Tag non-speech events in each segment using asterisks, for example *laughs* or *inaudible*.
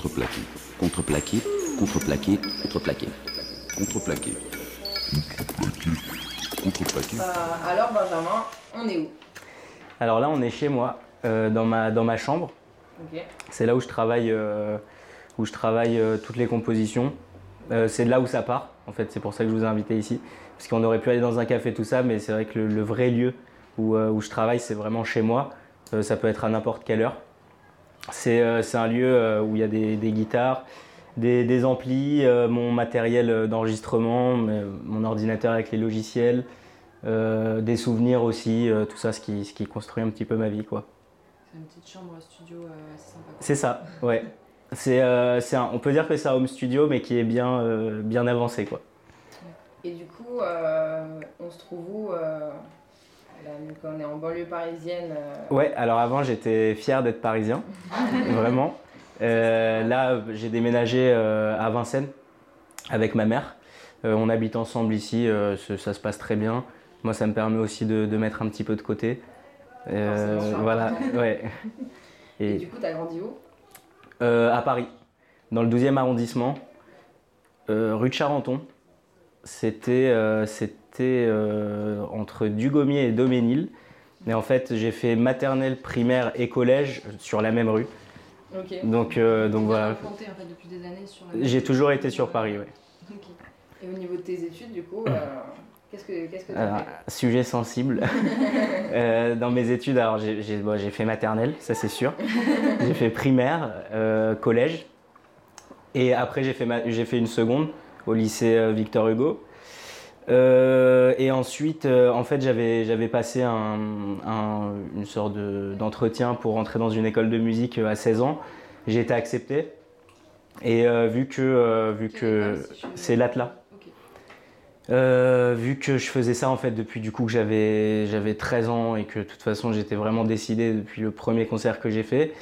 Contreplaqué. Contreplaqué. Contreplaqué. Contreplaqué. Contreplaqué. Contreplaqué. Contreplaqué. Euh, alors Benjamin, on est où? Alors là, on est chez moi, euh, dans, ma, dans ma chambre. Ok. C'est là où je travaille, euh, où je travaille euh, toutes les compositions. Euh, c'est de là où ça part, en fait. C'est pour ça que je vous ai invité ici. Parce qu'on aurait pu aller dans un café, tout ça, mais c'est vrai que le, le vrai lieu où, euh, où je travaille, c'est vraiment chez moi. Euh, ça peut être à n'importe quelle heure. C'est euh, c'est un lieu euh, où il y a des, des guitares, des, des amplis, euh, mon matériel d'enregistrement, mon ordinateur avec les logiciels, des souvenirs aussi, tout ça, ce qui, ce qui construit un petit peu ma vie, quoi. C'est une petite chambre studio assez sympa. C'est ça, ouais. C'est, euh, on peut dire que c'est un home studio, mais qui est bien, euh, bien avancé, quoi. Et du coup, euh, on se trouve où là, donc on est en banlieue parisienne. euh, Ouais, alors avant, j'étais fier d'être parisien, *laughs* vraiment. Euh, là, j'ai déménagé euh, à Vincennes avec ma mère. On habite ensemble ici, ça se passe très bien. Moi, ça me permet aussi de, de mettre un petit peu de côté. Voilà, ouais. Et Et du coup, t'as grandi où? Euh, à Paris, dans le 12e arrondissement, rue de Charenton. C'était c'était, euh, entre Dugommier et Doménil. Mais en fait, j'ai fait maternelle, primaire et collège sur la même rue. Ok. Donc, euh, donc voilà. en fait depuis des années sur la- J'ai toujours été sur Paris, ouais. Ok. Et au niveau de tes études, du coup, euh, *coughs* qu'est-ce que qu'est-ce que t'as Alors, fait? sujet sensible. *laughs* Euh, dans mes études, alors j'ai j'ai- bon, j'ai fait maternelle, ça c'est sûr. *laughs* j'ai fait primaire, collège. Et après, j'ai fait, ma- j'ai fait une seconde au lycée Victor Hugo. Euh, et ensuite, euh, en fait, j'avais passé un, un- une sorte de- d'entretien pour rentrer dans une école de musique euh, à 16 ans. J'ai été accepté. Et euh, vu que, vu que c'est l'Atlas. Ok. Euh, vu que je faisais ça en fait depuis du coup que j'avais j'avais 13 ans et que de toute façon j'étais vraiment décidé depuis le premier concert que j'ai fait,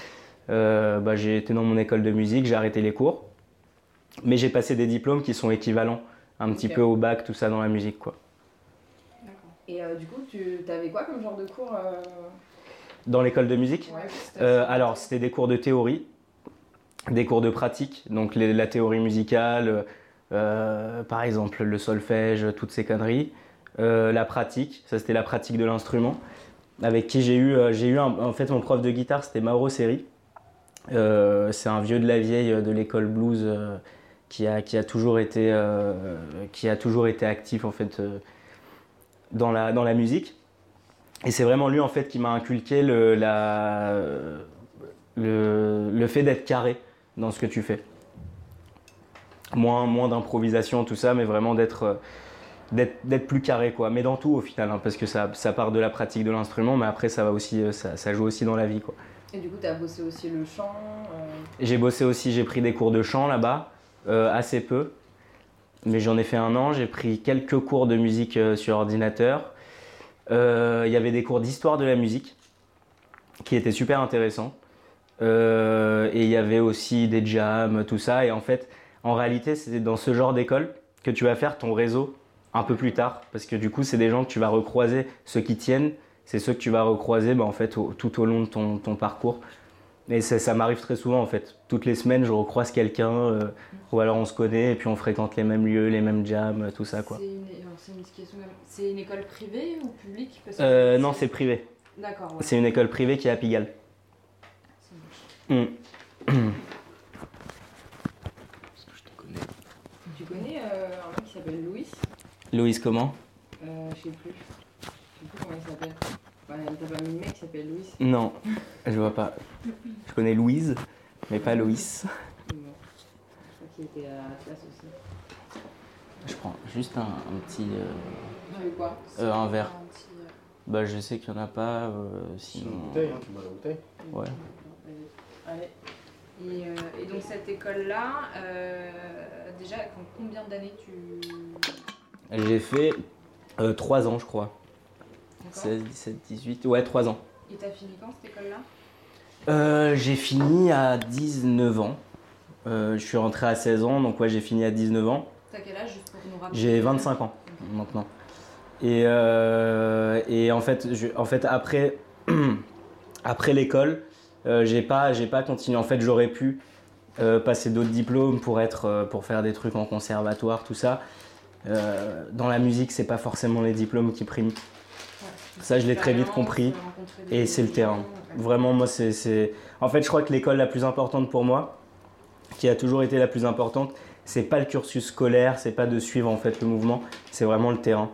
bah, j'ai été dans mon école de musique, j'ai arrêté les cours, mais j'ai passé des diplômes qui sont équivalents un petit peu au bac, tout ça dans la musique quoi. D'accord. Et euh, du coup, tu avais quoi comme genre de cours euh, Dans l'école de musique, ouais, Euh, alors c'était des cours de théorie, des cours de pratique, donc les- la théorie musicale, euh, par exemple le solfège, toutes ces conneries. Euh, la pratique, ça c'était la pratique de l'instrument, avec qui j'ai eu, euh, j'ai eu un- en fait mon prof de guitare c'était Mauro Seri. Euh, c'est un vieux de la vieille de l'école blues euh, qui, a, qui, a toujours été, euh, qui a toujours été actif en fait euh, dans, la, dans la musique. Et c'est vraiment lui en fait qui m'a inculqué le, la, le, le fait d'être carré dans ce que tu fais. Moins, moins d'improvisation, tout ça, mais vraiment d'être euh, d'être plus carré quoi. Mais dans tout au final, hein, parce que ça, ça part de la pratique de l'instrument, mais après ça va aussi, ça, ça joue aussi dans la vie quoi. Et du coup, t'as bossé aussi le chant. euh, J'ai bossé aussi, j'ai pris des cours de chant là-bas, euh, assez peu, mais j'en ai fait un an. J'ai pris quelques cours de musique euh, sur ordinateur. Euh, Il y avait des cours d'histoire de la musique qui étaient super intéressants. Et il y avait aussi des jams, tout ça. Et en fait, en réalité, c'est dans ce genre d'école que tu vas faire ton réseau un peu plus tard, parce que du coup, c'est des gens que tu vas recroiser, ceux qui tiennent, c'est ceux que tu vas recroiser bah, en fait, tout au long de ton parcours. Et ça, ça m'arrive très souvent en fait. Toutes les semaines, je recroise quelqu'un, euh, ou alors on se connaît et puis on fréquente les mêmes lieux, les mêmes jams, tout ça quoi. C'est une, école privée ou publique? Parce que Euh, non, c'est privé. D'accord, ouais. C'est une école privée qui est à Pigalle. Ça marche. Mm. Tu connais euh, un mec qui s'appelle Louis? Louise, comment? Euh, Je sais plus. Je sais plus comment il s'appelle. T'as pas mis le mec qui s'appelle Louis Non, je vois pas. Je connais Louise, mais pas Loïs. Bon. Je crois qu'il était à la classe aussi. Je prends juste un, un petit. euh, veux quoi Euh, un verre. Un petit, euh, Bah, je sais qu'il y en a pas, euh, C'est une sinon. bouteille, hein, tu bois la bouteille. Ouais. Allez. Et, euh, et donc cette école-là, euh, déjà, combien d'années tu... J'ai fait 3 ans, je crois. D'accord 16, 17, 18. Ouais, 3 ans. Et t'as fini quand cette école-là Euh, j'ai fini à 19 ans. Euh, je suis rentré à 16 ans, donc ouais, j'ai fini à 19 ans. T'as quel âge juste pour nous rappeler J'ai 25 ans maintenant. Et, euh, et en fait, je- en fait après, *clears throat* après l'école, j'ai pas, continué. En fait, j'aurais pu passer d'autres diplômes pour, être, pour faire des trucs en conservatoire, tout ça. Dans la musique, c'est pas forcément les diplômes qui priment. Ça, je l'ai très vite compris. Et c'est le terrain. Vraiment, moi, c'est-. En fait, je crois que l'école la plus importante pour moi, qui a toujours été la plus importante, c'est pas le cursus scolaire, c'est pas de suivre en fait le mouvement, c'est vraiment le terrain.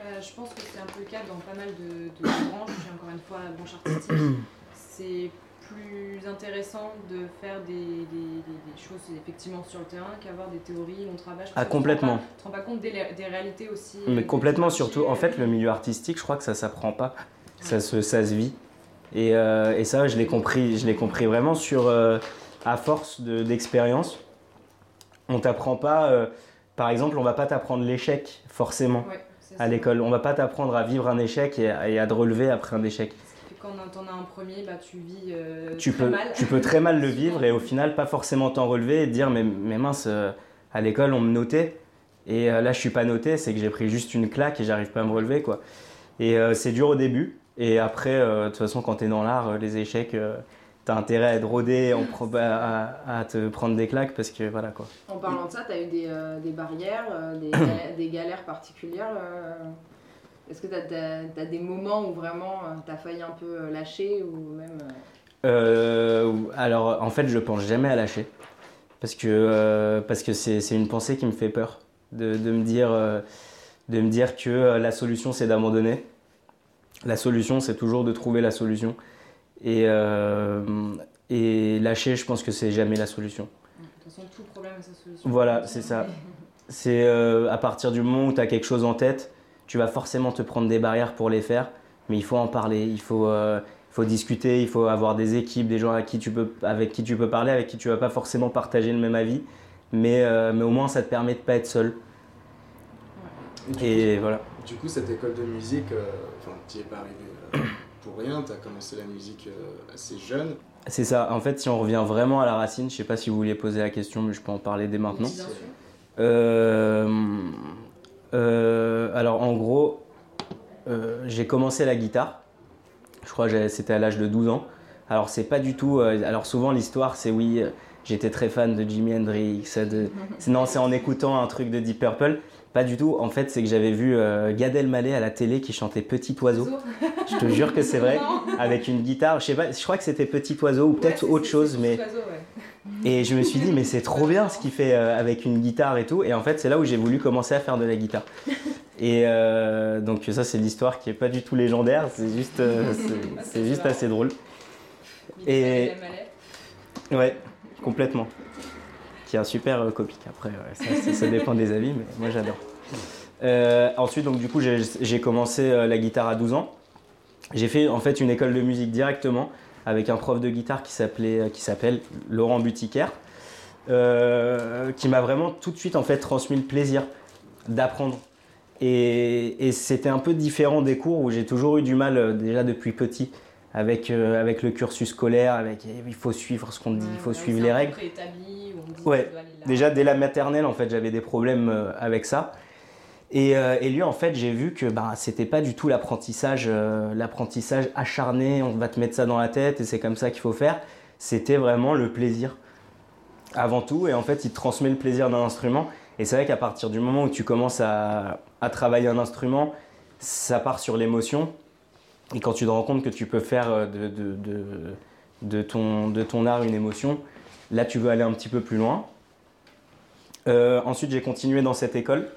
Euh, je pense que c'est un peu le cas dans pas mal de, de branches. Encore une fois branche artistique. c'est plus intéressant de faire des, des- des- des choses effectivement sur le terrain qu'avoir des théories long travail. Je pense Ah, complètement. Tu te rends pas compte des, réalités aussi. Mais complètement, surtout, en fait, le milieu artistique, je crois que ça s'apprend pas, ça se, ça se vit. Et, euh, et ça, je l'ai compris, je l'ai compris vraiment sur, euh, à force de- d'expérience. on t'apprend pas, euh, par exemple, on va pas t'apprendre l'échec forcément Ouais, à l'école. On va pas t'apprendre à vivre un échec et et à te relever après un échec. Quand t'en as un premier, bah, tu vis euh, tu très peux, mal. tu peux très mal le *laughs* vivre et au final pas forcément t'en relever et te dire mais, mais mince, euh, à l'école on me notait et euh, là je suis pas noté, c'est que j'ai pris juste une claque et j'arrive pas à me relever quoi. Et euh, c'est dur au début et après euh, de toute façon quand t'es dans l'art, euh, les échecs, euh, t'as intérêt à être rodé, en *laughs* pro- à, à te prendre des claques parce que voilà quoi. En parlant de ça, tu as eu des, euh, des barrières, euh, des, *coughs* galères, des galères particulières. euh, Est-ce que tu as, des moments où vraiment tu as failli un peu euh, lâcher ou même. euh, Euh, alors en fait je pense jamais à lâcher parce que euh, parce que c'est une pensée qui me fait peur de, de me dire euh, de me dire que euh, la solution c'est d'abandonner la solution c'est toujours de trouver la solution et euh, et lâcher je pense que c'est jamais la solution De toute façon, tout problème a sa solution. Voilà, c'est ça. *laughs* c'est euh, à partir du moment où tu as quelque chose en tête tu vas forcément te prendre des barrières pour les faire mais il faut en parler il faut euh, faut discuter, il faut avoir des équipes, des gens avec qui tu peux, avec qui tu peux parler, avec qui tu vas pas forcément partager le même avis, mais, euh, mais au moins ça te permet de pas être seul. Et du, Et voilà. coup, du coup, cette école de musique, euh, enfin, tu es pas arrivé pour rien, tu as commencé la musique assez jeune. C'est ça. En fait, si on revient vraiment à la racine, je sais pas si vous vouliez poser la question, mais je peux en parler dès maintenant. Bien sûr. Euh, alors en gros, euh, j'ai commencé la guitare. Je crois que c'était à l'âge de 12 ans. Alors c'est pas du tout. euh, alors souvent l'histoire c'est oui, euh, j'étais très fan de Jimi Hendrix. De, c'est- *laughs* non, c'est en écoutant un truc de Deep Purple. Pas du tout. En fait, c'est que j'avais vu euh, Gad Elmaleh à la télé qui chantait Petit Oiseau. *laughs* Je te jure que c'est vrai. *laughs* Avec une guitare, je sais pas, je crois que c'était Petit Oiseau ou peut-être Ouais, autre chose, mais. petit oiseau, ouais. Et je me suis dit, mais c'est trop bien ce qu'il fait euh, avec une guitare et tout. Et en fait, c'est là où j'ai voulu commencer à faire de la guitare. Et euh, donc, ça, c'est l'histoire qui est pas du tout légendaire. C'est juste, euh, *laughs* c'est- c'est juste assez drôle. Et-. Ouais, complètement. Qui est un super euh, copique. Après, ouais, ça, ça- ça dépend des avis, mais moi, j'adore. Euh, ensuite, donc, du coup, j'ai j'ai commencé euh, la guitare à 12 ans. J'ai fait en fait une école de musique directement avec un prof de guitare qui s'appelait, euh, qui s'appelle Laurent Butiquaire, euh, qui m'a vraiment tout de suite en fait transmis le plaisir d'apprendre. Et, et c'était un peu différent des cours où j'ai toujours eu du mal euh, déjà depuis petit avec, euh, avec le cursus scolaire, avec eh, il faut suivre ce qu'on dit, il faut Ouais, suivre les règles. préétabli, où on dit Ouais. Déjà dès la maternelle, en fait, j'avais des problèmes avec ça. Et, euh, et lui, en fait, j'ai vu que bah, c'était pas du tout l'apprentissage, euh, l'apprentissage acharné. On va te mettre ça dans la tête et c'est comme ça qu'il faut faire. C'était vraiment le plaisir avant tout. Et en fait, il te transmet le plaisir d'un instrument. Et c'est vrai qu'à partir du moment où tu commences à, travailler un instrument, ça part sur l'émotion. Et quand tu te rends compte que tu peux faire euh, de, ton, de ton art une émotion, là, tu veux aller un petit peu plus loin. Ensuite, j'ai continué dans cette école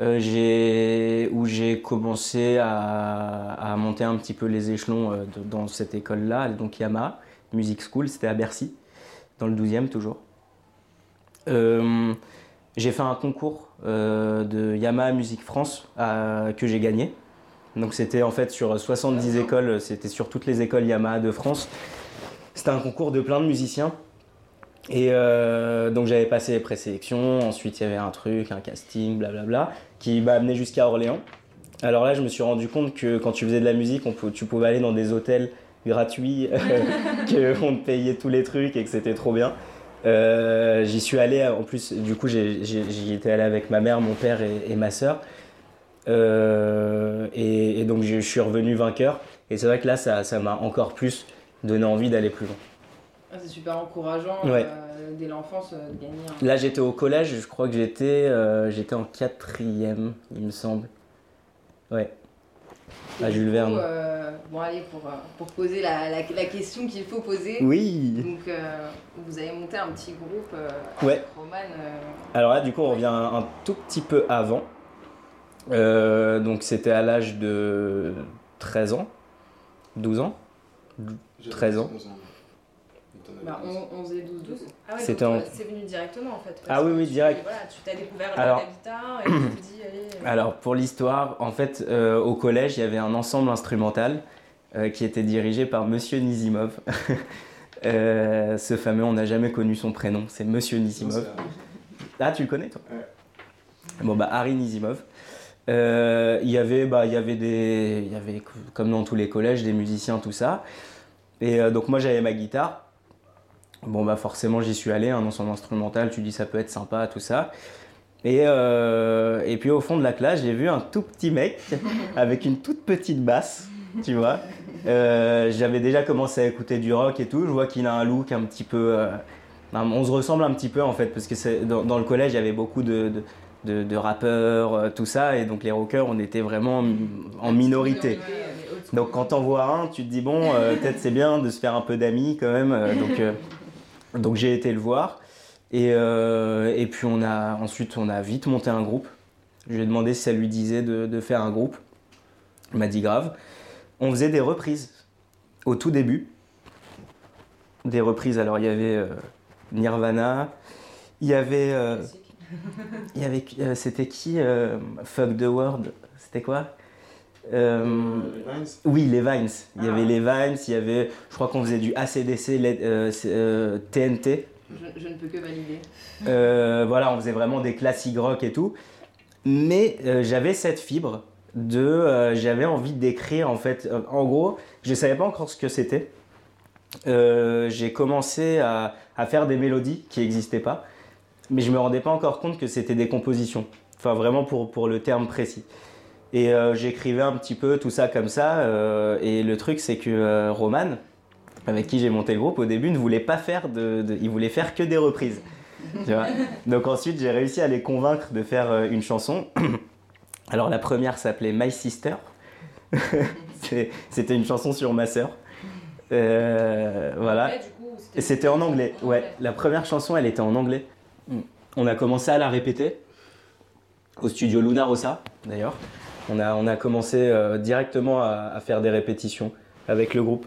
euh, où j'ai commencé à, monter un petit peu les échelons euh, dans cette école-là, donc Yamaha Music School, c'était à Bercy, dans le 12e toujours. Euh, j'ai fait un concours de Yamaha Music France que j'ai gagné. Donc c'était en fait sur 70 écoles, c'était sur toutes les écoles Yamaha de France. C'était un concours de plein de musiciens. Et euh, donc j'avais passé les présélections, ensuite il y avait un truc, un casting, blablabla, qui m'a amené jusqu'à Orléans. Alors là, je me suis rendu compte que quand tu faisais de la musique, on peut- tu pouvais aller dans des hôtels gratuits, *laughs* qu'on te payait tous les trucs et que c'était trop bien. Euh, j'y suis allé, en plus, du coup, j'y étais allé avec ma mère, mon père et, et ma soeur. et, et donc je suis revenu vainqueur. Et c'est vrai que là, ça ça m'a encore plus donné envie d'aller plus loin. Ah, C'est super encourageant Ouais. euh, dès l'enfance euh, de gagner un... Là, j'étais au collège, je crois que j'étais euh, j'étais en quatrième, il me semble. Ouais. Et à Jules coup, Verne. euh, bon, allez, pour, pour poser la, la, la question qu'il faut poser. Oui. Donc, euh, vous avez monté un petit groupe, euh, Ouais. Roman. euh, Alors là, du coup, on revient un, un tout petit peu avant. Euh, donc, c'était à l'âge de 13 ans, 12 ans. J'avais 13 ans. 11 Et t'en avais bah, 12. 11 et 12. 12. Ah ouais, C'était donc, en- c'est venu directement en fait. Ah oui, oui, tu- direct. Voilà, tu t'as découvert Alors- la guitare et tu t'es dit, allez. euh, *clears throat* Alors, pour l'histoire, en fait, euh, au collège, il y avait un ensemble instrumental euh, qui était dirigé par Monsieur Nizimov. *laughs* Euh, ce fameux, on n'a jamais connu son prénom, c'est Monsieur Nizimov. Ah, tu le connais, toi Ouais. Bon, bah, Harry Nizimov. Euh, Il y avait, bah, il y avait des, il y avait, comme dans tous les collèges, des musiciens, tout ça. Et euh, donc, moi, j'avais ma guitare. Bon, bah, forcément, j'y suis allé, un ensemble instrumental, tu dis ça peut être sympa, tout ça. Et, euh, et puis, au fond de la classe, j'ai vu un tout petit mec *laughs* avec une toute petite basse, tu vois. Euh, J'avais déjà commencé à écouter du rock et tout. Je vois qu'il a un look un petit peu. euh, on se ressemble un petit peu en fait, parce que dans, dans le collège, il y avait beaucoup de, de, de- de rappeurs, tout ça, et donc les rockers, on était vraiment en minorité. Donc quand t'en vois un, tu te dis bon, euh, peut-être c'est bien de se faire un peu d'amis quand même. euh, donc euh, donc j'ai été le voir. Et, euh, et puis on a, ensuite on a vite monté un groupe. Je lui ai demandé si ça lui disait de, de faire un groupe. Il m'a dit grave. On faisait des reprises au tout début. Des reprises, alors il y avait euh, Nirvana, il y avait... euh, il y avait, c'était qui Fuck the World? C'était quoi? Euh, Les Vines Oui, les Vines. Il y Ah. avait les Vines, il y avait, je crois qu'on faisait du ACDC, les- euh, euh, TNT. Je, je ne peux que valider. Euh, voilà, on faisait vraiment des classiques rock et tout. Mais j'avais cette fibre de, j'avais envie d'écrire en fait. En gros, je savais pas encore ce que c'était. J'ai commencé à, à faire des mélodies qui n'existaient pas, mais je me rendais pas encore compte que c'était des compositions. Enfin, vraiment pour, pour le terme précis. Et euh, j'écrivais un petit peu tout ça comme ça. euh, et le truc, c'est que euh, Roman, avec qui j'ai monté le groupe, au début ne voulait pas faire de, de- il voulait faire que des reprises. Tu vois? Donc ensuite, j'ai réussi à les convaincre de faire une chanson. *coughs* Alors la première s'appelait My Sister. *laughs* C'était une chanson sur ma sœur. Voilà. C'était en anglais. Ouais, la première chanson, elle était en anglais. On a commencé à la répéter au studio Luna Rossa, d'ailleurs. On a, on a commencé euh, directement à, à faire des répétitions avec le groupe.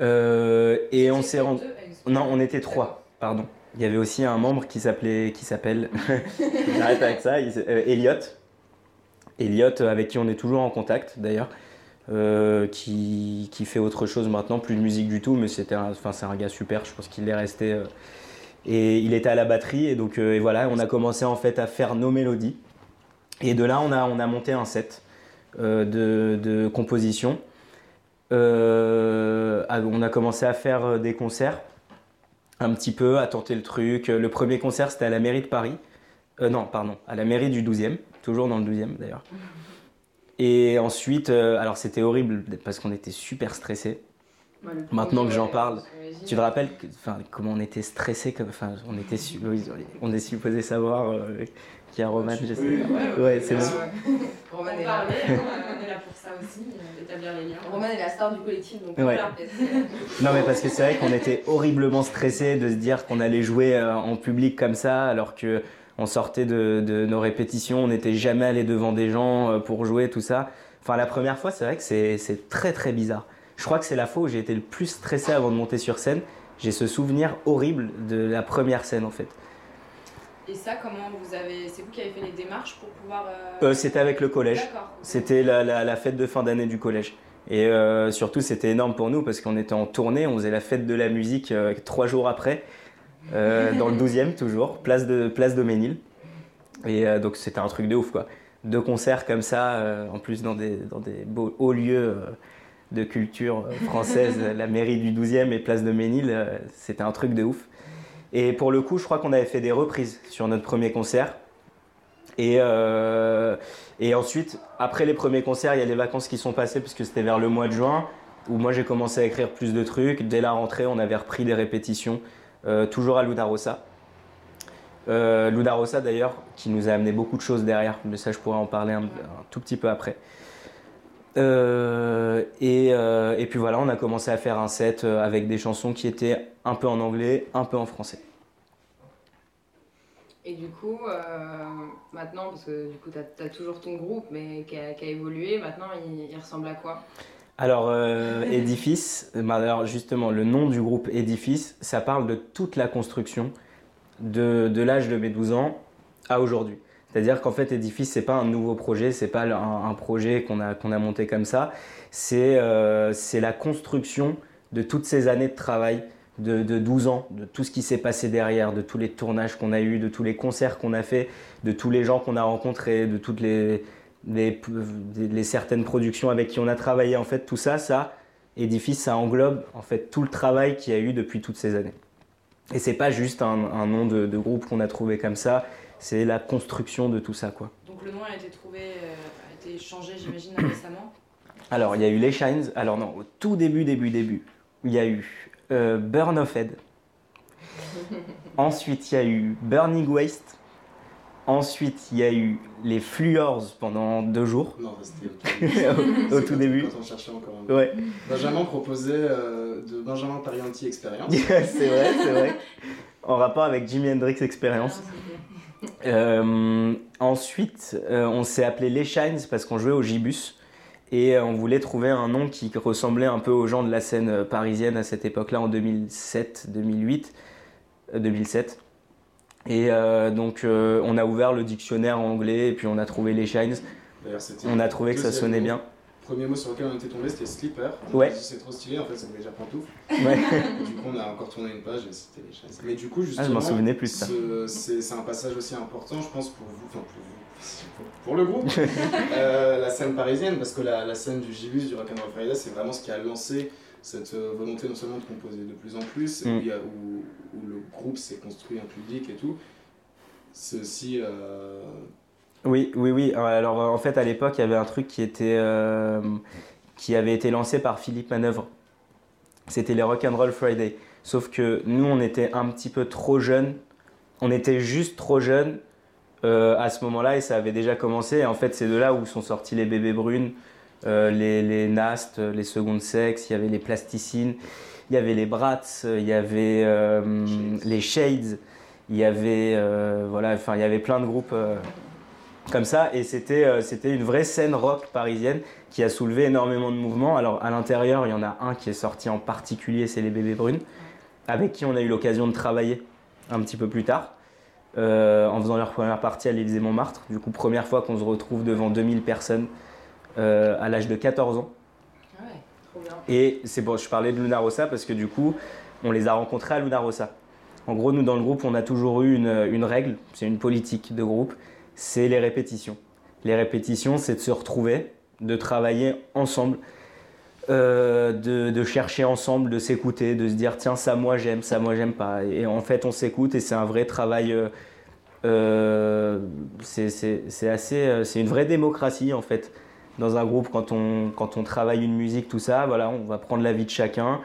Euh, et on s'est rendu. Non, on était trois, pardon. Il y avait aussi un membre qui s'appelait, qui s'appelle, *laughs* j'arrête avec ça, il euh, Elliot. Elliot, avec qui on est toujours en contact d'ailleurs, euh, qui, qui fait autre chose maintenant, plus de musique du tout, mais c'était, un- enfin c'est un gars super, je pense qu'il est resté. euh, et il était à la batterie et donc et voilà, on a commencé en fait à faire nos mélodies. Et de là, on a, on a monté un set euh, de, de composition. Euh, on a commencé à faire euh, des concerts, un petit peu, à tenter le truc. Le premier concert, c'était à la mairie de Paris. Euh, non, pardon, à la mairie du 12e, toujours dans le 12e d'ailleurs. Et ensuite, alors c'était horrible parce qu'on était super stressés. Bah, Maintenant que j'en parle. Tu te rappelles que- comment on était stressés comme, enfin, on était, on est supposé savoir euh, qui a Roman, je sais. Ouais, c'est bon. Roman est là. hein, on *laughs* est là pour ça aussi, d'établir les liens. Roman est la star du collectif, donc Ouais. Non mais parce que c'est vrai qu'on était horriblement stressés de se dire qu'on allait jouer euh, en public comme ça alors que on sortait de, de nos répétitions, on n'était jamais allé devant des gens euh, pour jouer tout ça. Enfin la première fois c'est vrai que c'est c'est très très bizarre. Je crois que c'est la fois où j'ai été le plus stressé avant de monter sur scène. J'ai ce souvenir horrible de la première scène en fait. Et ça, comment vous avez. C'est vous qui avez fait les démarches pour pouvoir. euh, Euh, c'était avec le collège. C'était la, la- la fête de fin d'année du collège. Et euh, surtout, c'était énorme pour nous parce qu'on était en tournée, on faisait la fête de la musique euh, trois jours après, dans le *laughs* 12e toujours, place de, place Doménil. Et donc, c'était un truc de ouf, quoi. Deux concerts comme ça, en plus dans des, dans des beaux, hauts lieux de culture française, *laughs* la mairie du 12e et place de Ménil, c'était un truc de ouf. Et pour le coup, je crois qu'on avait fait des reprises sur notre premier concert. Et, euh, ensuite, après les premiers concerts, il y a les vacances qui sont passées, puisque c'était vers le mois de juin, où moi j'ai commencé à écrire plus de trucs. Dès la rentrée, on avait repris des répétitions euh, toujours à Lunarosa. Euh, d'ailleurs, qui nous a amené beaucoup de choses derrière, mais ça je pourrais en parler un tout petit peu après. Euh, et, euh, et puis voilà, on a commencé à faire un set euh, avec des chansons qui étaient un peu en anglais, un peu en français. Et du coup, euh, maintenant, parce que du coup, tu as, toujours ton groupe, mais qui a, qui a évolué, maintenant, il, il ressemble à quoi? Alors, Edifice, bah, alors justement, le nom du groupe Edifice, ça parle de toute la construction de, de l'âge de mes 12 ans à aujourd'hui. C'est-à-dire qu'en fait, Edifice, c'est pas un nouveau projet, c'est pas un, projet qu'on a, qu'on a monté comme ça. C'est euh, la construction de toutes ces années de travail, de, de 12 ans, de tout ce qui s'est passé derrière, de tous les tournages qu'on a eus, de tous les concerts qu'on a fait, de tous les gens qu'on a rencontrés, de toutes les, certaines productions avec qui on a travaillé. En fait, tout ça, ça, Edifice, ça englobe en fait tout le travail qu'il y a eu depuis toutes ces années. Et c'est pas juste un, nom de groupe qu'on a trouvé comme ça, c'est la construction de tout ça, quoi. Donc le nom a été trouvé, euh, a été changé, j'imagine, *coughs* récemment. Alors, il y a eu les Shines. Alors non, au tout début, début, début, il y a eu euh, Burn of Head. *laughs* Ensuite, il y a eu Burning Waste. Ensuite, il y a eu les Fluors pendant deux jours, Non, c'était au tout *laughs* début. au C'est tout quand- début. Quand on cherchait encore un nom. Ouais, Benjamin proposait euh, de Benjamin Parianti Experience. *laughs* c'est vrai, c'est vrai. En rapport avec Jimi Hendrix Experience. Euh, ensuite, euh, on s'est appelé les Shines parce qu'on jouait au Gibus et euh, on voulait trouver un nom qui ressemblait un peu aux gens de la scène parisienne à cette époque-là en 2007, 2008, euh, 2007. Et euh, donc on a ouvert le dictionnaire anglais et puis on a trouvé les Shines. On a trouvé que ça sonnait bien. Premier mot sur lequel on était tombé, c'était slipper. Ouais. C'est trop stylé, en fait, ça voulait dire pantoufle. Ouais. Du coup, on a encore tourné une page et c'était les chaises. Mais du coup, Ah, justement, je m'en souvenais plus ça. ce- c'est c'est un passage aussi important, je pense, pour vous, enfin pour vous, *laughs* pour- le groupe, *laughs* Euh, la scène parisienne, parce que la, la scène du Gibus, du Rock'n'Roll Friday, c'est vraiment ce qui a lancé cette euh, volonté non seulement de composer de plus en plus, Mm. où, il y a- où- où le groupe s'est construit en public et tout. C'est aussi. euh, Oui, oui, oui. Alors euh, en fait, à l'époque, il y avait un truc qui était euh, qui avait été lancé par Philippe Manœuvre. C'était les Rock'n'Roll Friday. Sauf que nous, on était un petit peu trop jeunes. On était juste trop jeunes euh, à ce moment-là et ça avait déjà commencé. Et en fait, c'est de là où sont sortis les bébés brunes, euh, les, les Nast, les secondes sexes, il y avait les plasticines, il y avait les Brats, il y avait euh, les Shades, il y avait euh, voilà, enfin il y avait plein de groupes euh, comme ça et c'était euh, c'était une vraie scène rock parisienne qui a soulevé énormément de mouvements. Alors à l'intérieur, il y en a un qui est sorti en particulier, c'est les bébés brunes, avec qui on a eu l'occasion de travailler un petit peu plus tard. euh, en faisant leur première partie à l'Élysée Montmartre. Du coup, première fois qu'on se retrouve devant 2000 personnes euh, à l'âge de 14 ans. Ah ouais, trop bien. Et c'est bon, je parlais de Luna Rossa parce que du coup, on les a rencontrés à Luna Rossa. En gros, nous, dans le groupe, on a toujours eu une, une règle, c'est une politique de groupe, c'est les répétitions. Les répétitions, c'est de se retrouver, de travailler ensemble, euh, de, de chercher ensemble, de s'écouter, de se dire tiens, ça moi j'aime, ça moi j'aime pas. Et en fait, on s'écoute et c'est un vrai travail. euh, euh, c'est assez, c'est une vraie démocratie en fait dans un groupe quand on, quand on travaille une musique, tout ça. Voilà, on va prendre l'avis de chacun.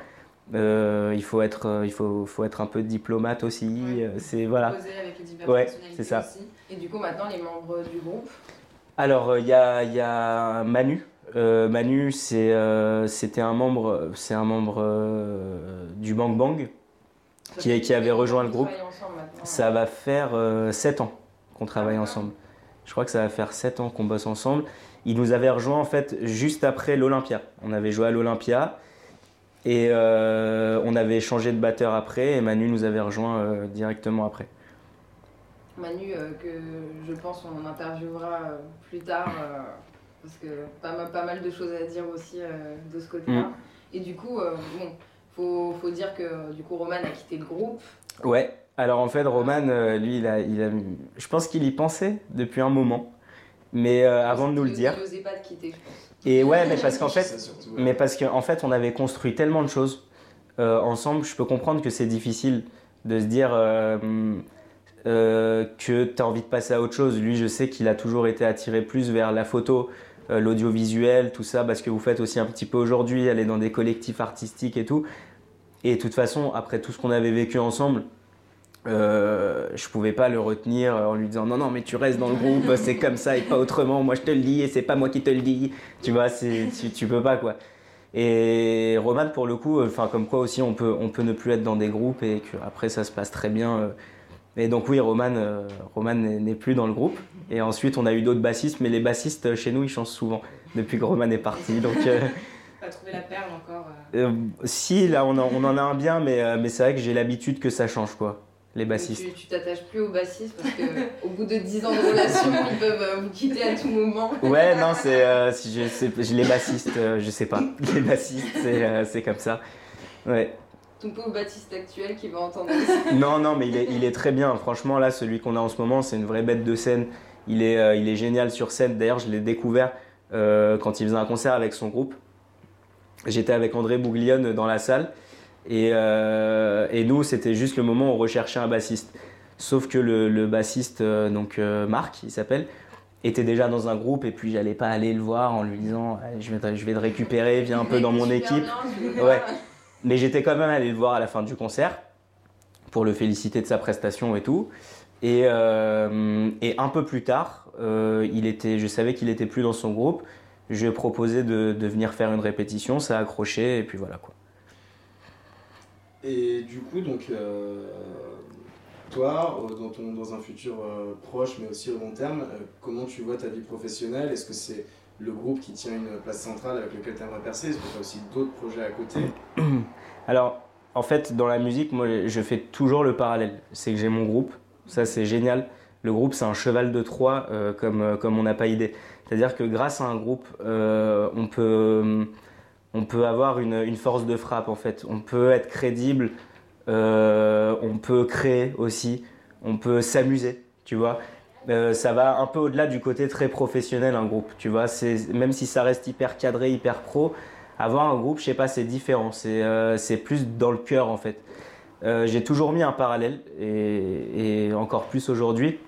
Il faut être, il faut, faut être un peu diplomate aussi. Ouais. C'est voilà. Avec les Ouais, c'est ça. aussi. Et du coup, maintenant, les membres du groupe, Alors, euh, il y, a, il y a Manu. Euh, Manu, euh, c'était un membre, c'est un membre euh, du Bang Bang. Qui- avait rejoint le groupe Ça va faire 7 ans qu'on travaille Ah, ensemble. Je crois que ça va faire 7 ans qu'on bosse ensemble. Il nous avait rejoint en fait juste après l'Olympia. On avait joué à l'Olympia et on avait changé de batteur après et Manu nous avait rejoint directement après. Manu, euh, que je pense on interviewera euh, plus tard, euh, parce que pas mal, pas mal de choses à dire aussi euh, de ce côté-là. Mm. Et du coup, euh, bon, faut, faut dire que du coup, Roman a quitté le groupe. Ouais. Alors en fait, Roman, euh, lui, il a, il a, je pense qu'il y pensait depuis un moment, mais euh, avant de nous le dire. Il n'osait pas te quitter, je pense. Et ouais, mais parce qu'en *laughs* fait, surtout, ouais. Mais parce qu'en fait, on avait construit tellement de choses euh, ensemble, je peux comprendre que c'est difficile de se dire euh, que tu as envie de passer à autre chose. Lui, je sais qu'il a toujours été attiré plus vers la photo, euh, l'audiovisuel, tout ça, parce que vous faites aussi un petit peu aujourd'hui, aller dans des collectifs artistiques et tout. Et de toute façon, après tout ce qu'on avait vécu ensemble, euh, je pouvais pas le retenir en lui disant non non mais tu restes dans le groupe c'est comme ça et pas autrement moi je te le dis et c'est pas moi qui te le dis tu vois tu, tu peux pas quoi et Roman pour le coup enfin comme quoi aussi on peut on peut ne plus être dans des groupes et que après ça se passe très bien euh. Et donc oui Roman euh, Roman n'est plus dans le groupe et ensuite on a eu d'autres bassistes mais les bassistes chez nous ils changent souvent depuis que Roman est parti *laughs* donc euh, Pas trouvé la perle encore. euh. euh, si là on en, on en a un bien mais euh, mais c'est vrai que j'ai l'habitude que ça change quoi les bassistes Tu tu t'attaches plus aux bassistes parce qu'au *laughs* bout de 10 ans de relation, *laughs* ils peuvent euh, vous quitter à tout moment. Ouais, non, c'est euh, si je, les bassistes, euh, je sais pas. Les bassistes, euh, c'est comme ça. Ouais. Ton pauvre Baptiste actuel qui va entendre ça. *laughs* Non, non, mais il est, il est très bien. Franchement, là, celui qu'on a en ce moment, c'est une vraie bête de scène. Il est, euh, il est génial sur scène. D'ailleurs, je l'ai découvert euh, quand il faisait un concert avec son groupe. J'étais avec André Bouglione dans la salle. Et, euh, et nous, c'était juste le moment où on recherchait un bassiste. Sauf que le, le bassiste, donc Marc, il s'appelle, était déjà dans un groupe. Et puis, j'allais pas aller le voir en lui disant je, vais te, je vais te récupérer, viens un peu dans mon équipe. Ouais. Mais j'étais quand même allé le voir à la fin du concert pour le féliciter de sa prestation et tout. Et, euh, un peu plus tard, euh, il était, je savais qu'il était plus dans son groupe. Je lui ai proposé de, venir faire une répétition, ça a accroché et puis voilà quoi. Et du coup, donc, euh, toi, dans, dans un futur proche, mais aussi au long terme, comment tu vois ta vie professionnelle? Est-ce que c'est le groupe qui tient une place centrale avec lequel tu aimerais percer Est-ce que tu as aussi d'autres projets à côté? *clears throat* Alors, en fait, dans la musique, moi, je fais toujours le parallèle. C'est que j'ai mon groupe, ça c'est génial. Le groupe, c'est un cheval de Troie, euh, comme, euh, comme on n'a pas idée. C'est-à-dire que grâce à un groupe, euh, on, peut, on peut avoir une, force de frappe, en fait. On peut être crédible, on peut créer aussi, on peut s'amuser, tu vois. Euh, ça va un peu au-delà du côté très professionnel, un groupe, tu vois. C'est, même si ça reste hyper cadré, hyper pro, avoir un groupe, je sais pas, c'est différent. C'est euh, plus dans le cœur en fait. Euh, J'ai toujours mis un parallèle et, encore plus aujourd'hui.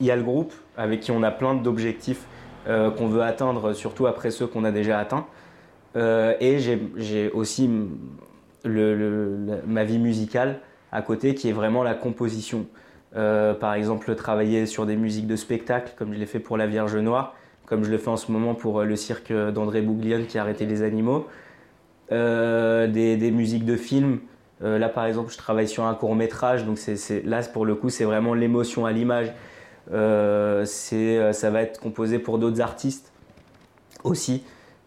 Il y a le groupe avec qui on a plein d'objectifs qu'on veut atteindre, surtout après ceux qu'on a déjà atteints. Et j'ai- aussi ma vie musicale à côté qui est vraiment la composition. Euh, par exemple, travailler sur des musiques de spectacle, comme je l'ai fait pour La Vierge Noire, comme je le fais en ce moment pour euh, le cirque d'André Bouglione qui a arrêté les animaux. Euh, des, musiques de films. Là, par exemple, je travaille sur un court métrage, donc c'est- là, pour le coup, c'est vraiment l'émotion à l'image. Ça va être composé pour d'autres artistes aussi,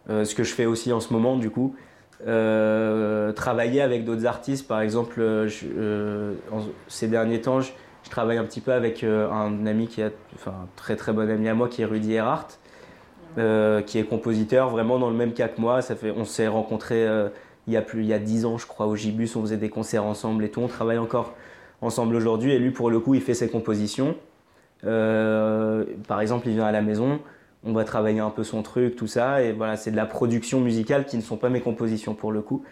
ce que je fais aussi en ce moment, du coup. Travailler avec d'autres artistes, par exemple, ces derniers temps, je travaille un petit peu avec euh, un ami qui est, enfin, un très très bon ami à moi, qui est Rudy Erhardt, euh, qui est compositeur, vraiment dans le même cas que moi. Ça fait, on s'est rencontrés euh, il y a plus, il y a 10 ans, je crois, au Gibus, on faisait des concerts ensemble et tout. On travaille encore ensemble aujourd'hui. Et lui, pour le coup, il fait ses compositions. Euh, par exemple, il vient à la maison, on va travailler un peu son truc, tout ça. Et voilà, c'est de la production musicale qui ne sont pas mes compositions pour le coup.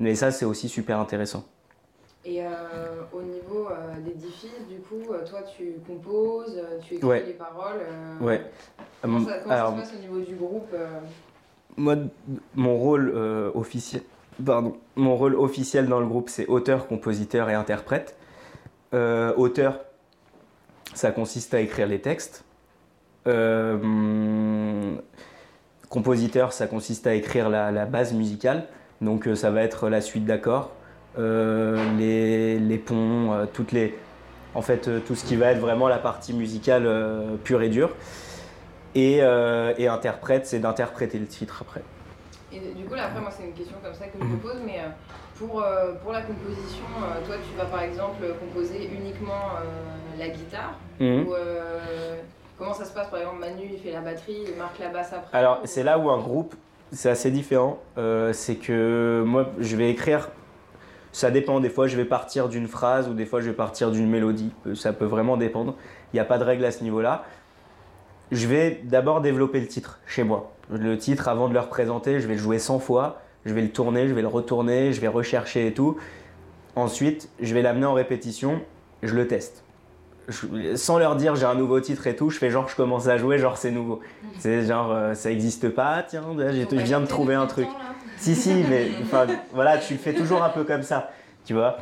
Mais ça, c'est aussi super intéressant. Et euh, au niveau euh, d'édifice, du coup, euh, toi tu composes, tu écris Ouais. les paroles. Ouais. Comment, ça, comment alors, ça se passe au niveau du groupe Moi, mon rôle officiel, pardon, mon rôle officiel dans le groupe, c'est auteur, compositeur et interprète. Auteur, ça consiste à écrire les textes. Compositeur, ça consiste à écrire la, la base musicale. Donc ça va être la suite d'accords, les, les ponts, euh, toutes les, en fait euh, tout ce qui va être vraiment la partie musicale euh, pure et dure. Et, euh, et interprète, c'est d'interpréter le titre après. Et du coup, là, après, moi, c'est une question comme ça que je Mhm. me pose, mais euh, pour, euh, pour la composition, euh, toi, tu vas par exemple composer uniquement euh, la guitare Mhm. ou euh, comment ça se passe Par exemple, Manu, il fait la batterie, il marque la basse après Alors ou- c'est là où un groupe, c'est assez différent. Euh, c'est que moi, je vais écrire, ça dépend. Des fois, je vais partir d'une phrase ou des fois, je vais partir d'une mélodie. Euh, Ça peut vraiment dépendre. Il n'y a pas de règle à ce niveau-là. Je vais d'abord développer le titre chez moi. Le titre, avant de le représenter, je vais le jouer 100 fois. Je vais le tourner, je vais le retourner, je vais rechercher et tout. Ensuite, je vais l'amener en répétition, je le teste. Je- sans leur dire j'ai un nouveau titre et tout, je fais genre je commence à jouer, genre c'est nouveau. C'est genre euh, ça existe pas, tiens, je viens de trouver un truc. Si, si, mais *laughs* voilà, tu le fais toujours un peu comme ça, tu vois.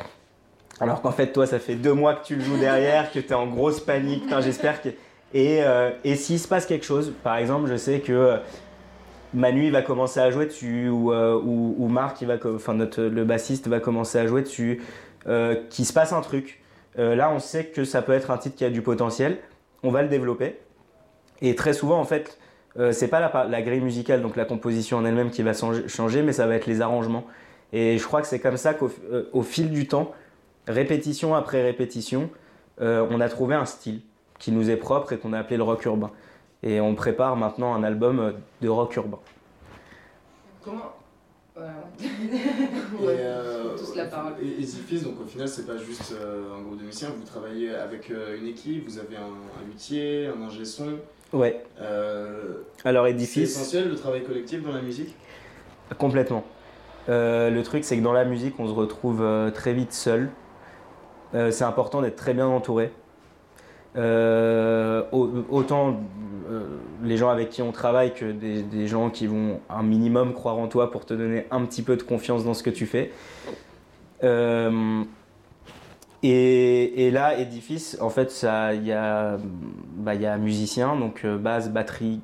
Alors qu'en fait, toi, ça fait deux mois que tu le joues derrière, que tu es en grosse panique. J'espère que. Et, euh, et s'il se passe quelque chose, par exemple, je sais que euh, Manu il va commencer à jouer dessus, ou, euh, ou, ou Marc, il va, enfin, notre, le bassiste va commencer à jouer dessus, euh, qu'il se passe un truc. Euh, là, on sait que ça peut être un titre qui a du potentiel, on va le développer. Et très souvent, en fait, euh, c'est pas la, grille musicale, donc la composition en elle-même qui va changer- mais ça va être les arrangements. Et je crois que c'est comme ça qu'au euh, fil du temps, répétition après répétition, euh, on a trouvé un style qui nous est propre et qu'on a appelé le rock urbain. Et on prépare maintenant un album de rock urbain. Comment Voilà. Et, *laughs* euh, tous la parole. Et Easy Fizz, donc au final, c'est pas juste euh, un groupe de musiciens, vous travaillez avec euh, une équipe, vous avez un, un luthier, un ingé son. Ouais, Euh, alors c'est Edifice, essentiel le travail collectif dans la musique? Complètement. Euh, le truc, c'est que dans la musique, on se retrouve euh, très vite seul. Euh, c'est important d'être très bien entouré. Euh, au- autant euh, les gens avec qui on travaille que des, gens qui vont un minimum croire en toi pour te donner un petit peu de confiance dans ce que tu fais. Euh, et, là, édifice, en fait, il y a, bah, y a musicien, donc basse, batterie,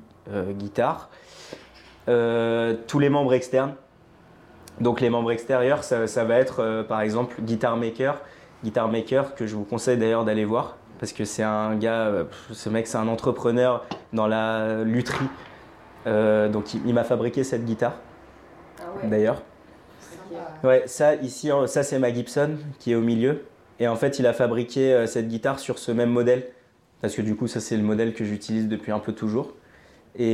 guitare, tous les membres externes. Donc les membres extérieurs, ça, ça va être par exemple Guitar Maker, Guitar Maker que je vous conseille d'ailleurs d'aller voir parce que c'est un gars, euh, ce mec c'est un entrepreneur dans la lutherie. Euh, donc il, il m'a fabriqué cette guitare Ah ouais. d'ailleurs. Ouais, ça ici, ça c'est ma Gibson qui est au milieu. Et en fait, il a fabriqué euh, cette guitare sur ce même modèle. Parce que du coup, ça c'est le modèle que j'utilise depuis un peu toujours. Et,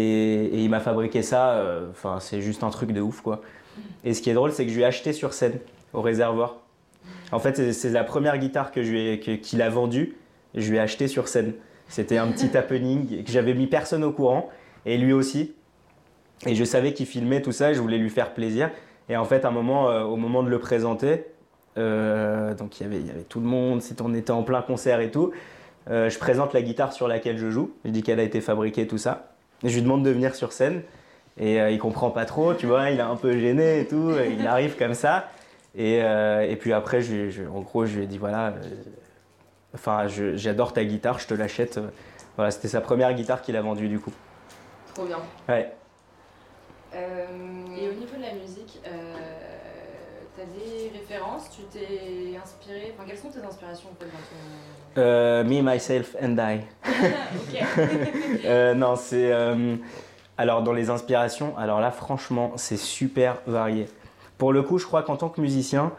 et il m'a fabriqué ça, euh, enfin c'est juste un truc de ouf quoi. Et ce qui est drôle, c'est que je lui ai acheté sur scène, au réservoir. En fait, c'est- la première guitare que je lui ai- qu'il a vendue, je lui ai acheté sur scène. C'était un petit happening que j'avais mis personne au courant, et lui aussi. Et je savais qu'il filmait tout ça, je voulais lui faire plaisir. Et en fait, un moment, euh, au moment de le présenter, euh, donc il y, avait, tout le monde, on était en plein concert et tout. euh, je présente la guitare sur laquelle je joue. Je dis qu'elle a été fabriquée, tout ça. Je lui demande de venir sur scène. Et il comprend pas trop, tu vois, il est un peu gêné et tout. il arrive comme ça. Et, puis après, en gros, je lui ai dit voilà, enfin, j'adore ta guitare, je te l'achète. Voilà, c'était sa première guitare qu'il a vendue du coup. Trop bien. Ouais. Euh, Et au niveau de la musique, euh, t'as des références? Tu t'es inspiré? Enfin, quelles sont tes inspirations en fait dans ton. Euh, me, myself and I. *laughs* ok. *laughs* Euh, non, c'est. euh, alors, dans les inspirations, alors là, franchement, c'est super varié. Pour le coup, je crois qu'en tant que musicien,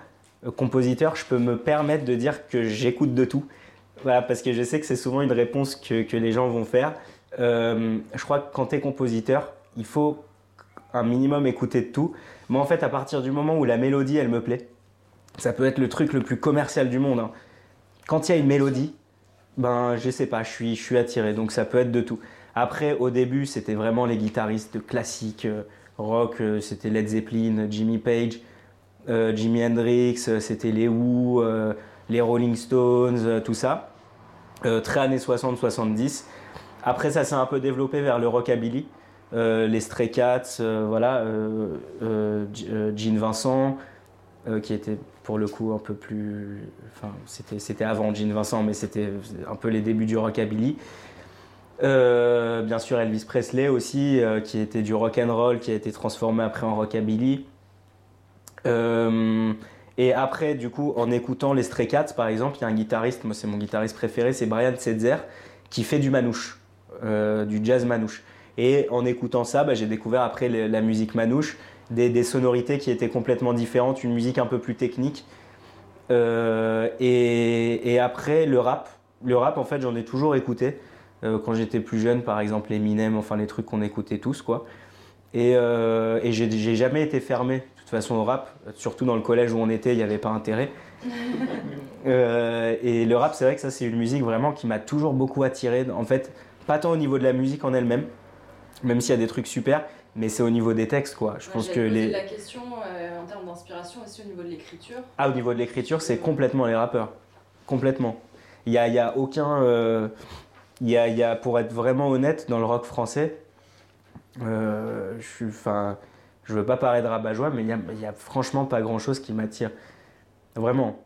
compositeur, je peux me permettre de dire que j'écoute de tout. Voilà, parce que je sais que c'est souvent une réponse que, que les gens vont faire. Euh, je crois que quand tu es compositeur, il faut un minimum écouter de tout. Moi, en fait, à partir du moment où la mélodie, elle me plaît, ça peut être le truc le plus commercial du monde. hein. Quand il y a une mélodie, ben, je sais pas, je suis, je suis attiré. Donc, ça peut être de tout. Après, au début, c'était vraiment les guitaristes classiques, euh, rock, euh, c'était Led Zeppelin, Jimmy Page, Jimi Hendrix, c'était les Who, les Rolling Stones, euh, tout ça. Euh, très années 60-70. Après, ça s'est un peu développé vers le rockabilly. Euh, les Stray Cats, voilà, Gene Vincent, qui était pour le coup un peu plus. Enfin, c'était, avant Gene Vincent, mais c'était un peu les débuts du rockabilly. Bien sûr Elvis Presley aussi, qui était du rock and roll, qui a été transformé après en rockabilly. Et après, du coup, en écoutant les Stray Cats, par exemple, il y a un guitariste, moi c'est mon guitariste préféré, c'est Brian Setzer, qui fait du manouche, euh, du jazz manouche. Et en écoutant ça, bah, j'ai découvert après la musique manouche, des, sonorités qui étaient complètement différentes, une musique un peu plus technique. Euh, et, après, le rap. Le rap, en fait, j'en ai toujours écouté. Euh, quand j'étais plus jeune, par exemple, Eminem, enfin les trucs qu'on écoutait tous, quoi. Et, j'ai jamais été fermé, toute façon, au rap. Surtout dans le collège où on était, il n'y avait pas intérêt. *laughs* Euh, et le rap, c'est vrai que ça, c'est une musique vraiment qui m'a toujours beaucoup attiré. En fait, pas tant au niveau de la musique en elle-même, même s'il y a des trucs super, mais c'est au niveau des textes, quoi. Je Ouais, pense que les. la question euh, en termes d'inspiration aussi au niveau de l'écriture. Ah, au niveau de l'écriture, c'est complètement les rappeurs. Complètement. Il y a, il y a aucun. euh, il y a, il y a, pour être vraiment honnête, dans le rock français, euh, je suis. Enfin, je veux pas paraître rabat-joie, mais il y a, il y a franchement pas grand-chose qui m'attire. Vraiment.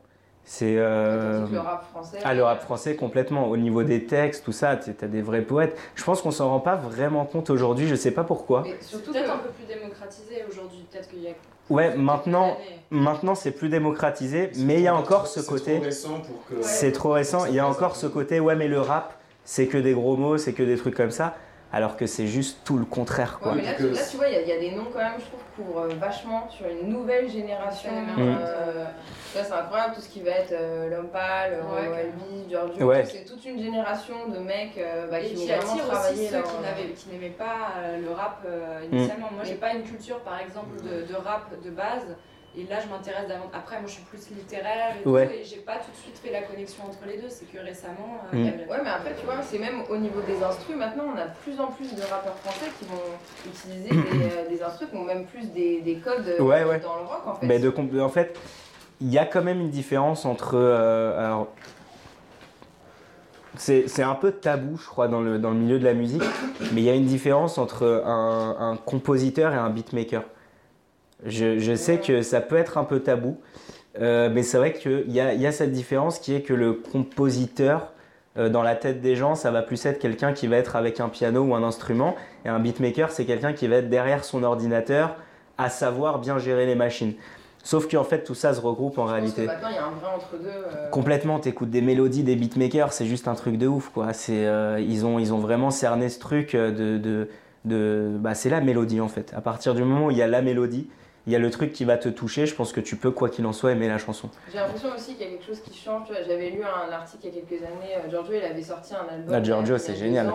C'est. euh, le rap français. ah, le rap français, complètement. Au niveau des textes, tout ça, tu as des vrais poètes. Je pense qu'on s'en rend pas vraiment compte aujourd'hui, je sais pas pourquoi. Mais C'est surtout peut-être que- un peu plus démocratisé aujourd'hui. Peut-être qu'il y a. Ouais, maintenant, maintenant c'est plus démocratisé, mais il y a encore ce C'est côté. trop récent pour que. C'est trop récent. Il y a encore ce côté, ouais, mais le rap, c'est que des gros mots, c'est que des trucs comme ça, alors que c'est juste tout le contraire, quoi. Ouais, mais là, tu, là, tu vois, il y, a- il y a des noms quand même, je trouve, pour euh, vachement sur une nouvelle génération. Mm. Euh, ça, c'est incroyable, tout ce qui va être euh, l'homme pâle, ouais, Elvis, Giorgio, Ouais. c'est toute une génération de mecs euh, bah, qui qui vont vraiment attire aussi travailler ceux leur- qui n'avaient- qui n'aimaient pas euh, le rap euh, initialement. Moi, j'ai Mm. pas une culture, par exemple, de, de rap de base. Et là, je m'intéresse davantage. Après, moi, je suis plus littéraire et Ouais. tout, et j'ai pas tout de suite fait la connexion entre les deux. C'est que récemment. euh, Mm. avait- Ouais, mais après, tu vois, c'est même au niveau des instrus, maintenant, on a de plus en plus de rappeurs français qui vont utiliser des, *clears throat* euh, des instrus qui ont même plus des, des codes euh, Ouais, ouais. dans le rock, en fait. Mais de, comp- en fait, il y a quand même une différence entre. euh, alors, c'est c'est un peu tabou, je crois, dans le, dans le milieu de la musique, mais il y a une différence entre un, un compositeur et un beatmaker. Je, je sais que ça peut être un peu tabou, euh, mais c'est vrai qu'il y a, y a cette différence qui est que le compositeur, euh, dans la tête des gens, ça va plus être quelqu'un qui va être avec un piano ou un instrument, et un beatmaker, c'est quelqu'un qui va être derrière son ordinateur, à savoir bien gérer les machines. Sauf qu'en fait, tout ça se regroupe en Je pense que réalité. maintenant, il y a un vrai entre-deux. euh, Complètement, t'écoutes des mélodies des beatmakers, c'est juste un truc de ouf, quoi. C'est, euh, ils, ont, ils ont vraiment cerné ce truc de... de, de bah, c'est la mélodie, en fait. À partir du moment où il y a la mélodie, il y a le truc qui va te toucher, je pense que tu peux, quoi qu'il en soit, aimer la chanson. J'ai l'impression aussi qu'il y a quelque chose qui change. J'avais lu un article il y a quelques années. euh, Giorgio, il avait sorti un album. Ah, Giorgio, a c'est génial.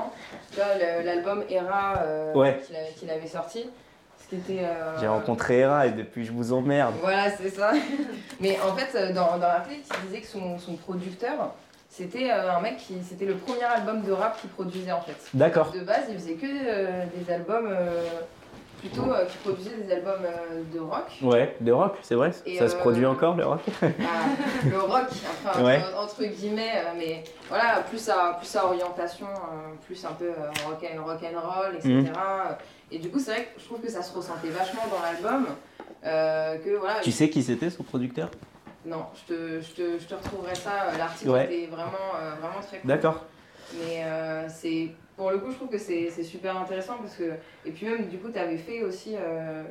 l'album Era euh, Ouais. qu'il avait, sorti. Euh, J'ai rencontré Hera et depuis je vous emmerde. Voilà, c'est ça. *laughs* Mais en fait, euh, dans, dans l'article, il disait que son, son producteur, c'était euh, un mec qui. C'était le premier album de rap qu'il produisait en fait. D'accord. De base, il faisait que euh, des albums. euh, plutôt euh, qui produisait des albums euh, de rock. Ouais, de rock, c'est vrai Et, Ça se euh, produit encore, le rock? Ah, le rock, enfin, entre, Ouais. entre guillemets, euh, mais voilà, plus à, plus à orientation, euh, plus un peu euh, rock, and, rock and roll, etc. Mhm. Et du coup, c'est vrai que je trouve que ça se ressentait vachement dans l'album. euh, que voilà, Tu sais qui c'était son producteur? Non, je te, je, te, je te retrouverai ça. euh, L'article Ouais. était vraiment, euh, vraiment très cool. D'accord. Mais euh, c'est pour le coup, je trouve que c'est super intéressant parce que. Et puis même, du coup, tu avais fait aussi, euh,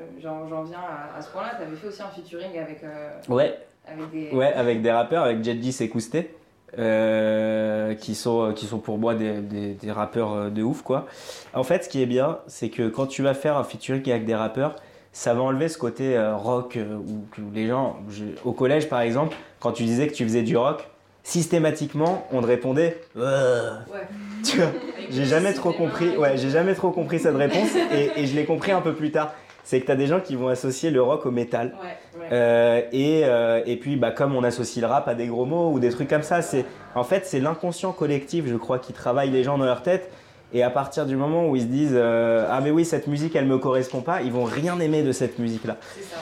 j'en viens à, à ce point-là, tu avais fait aussi un featuring avec, euh, Ouais, avec des. Ouais, avec des rappeurs, avec et Kousté, euh, qui, sont, qui sont pour moi des, des, des rappeurs de ouf, quoi. En fait, ce qui est bien, c'est que quand tu vas faire un featuring avec des rappeurs, ça va enlever ce côté rock où, où les gens, je- au collège par exemple, quand tu disais que tu faisais du rock, systématiquement, on te répondait Euh Ouais. *laughs* Tu vois, j'ai jamais trop compris, ouais, j'ai jamais trop compris cette réponse *laughs* et, et je l'ai compris un peu plus tard. C'est que tu as des gens qui vont associer le rock au métal. Ouais. Ouais. Euh, et, euh, et puis, bah, comme on associe le rap à des gros mots ou des trucs comme ça, c'est en fait c'est l'inconscient collectif, je crois, qui travaille les gens dans leur tête. Et à partir du moment où ils se disent euh, ah mais oui cette musique elle me correspond pas, ils vont rien aimer de cette musique là. C'est ça.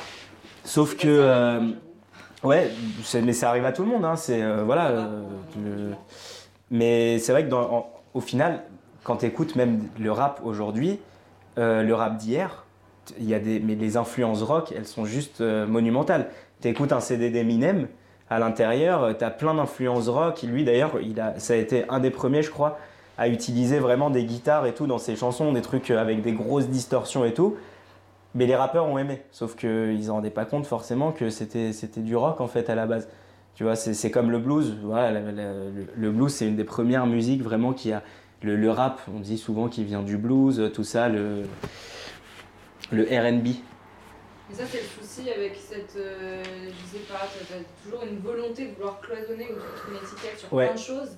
Sauf que euh, ouais, mais ça arrive à tout le monde. Hein, c'est euh, voilà. euh, mais c'est vrai que dans, au final, quand tu écoutes même le rap aujourd'hui, euh, le rap d'hier, il y a des, mais les influences rock, elles sont juste monumentales. Tu écoutes un CD d'Eminem, à l'intérieur, tu as plein d'influences rock. Lui d'ailleurs, il a, ça a été un des premiers, je crois, à utiliser vraiment des guitares et tout dans ses chansons, des trucs avec des grosses distorsions et tout. Mais les rappeurs ont aimé, sauf qu'ils ne se rendaient pas compte forcément que c'était du rock en fait à la base. Tu vois, c'est comme le blues. Voilà, la- la- le, le blues, c'est une des premières musiques vraiment qui a. Le, le rap, on dit souvent qu'il vient du blues, tout ça, le, le RB. Mais ça, c'est le souci avec cette. euh, je sais pas, t'as toujours une volonté de vouloir cloisonner ou de mettre une étiquette sur Ouais. plein de choses.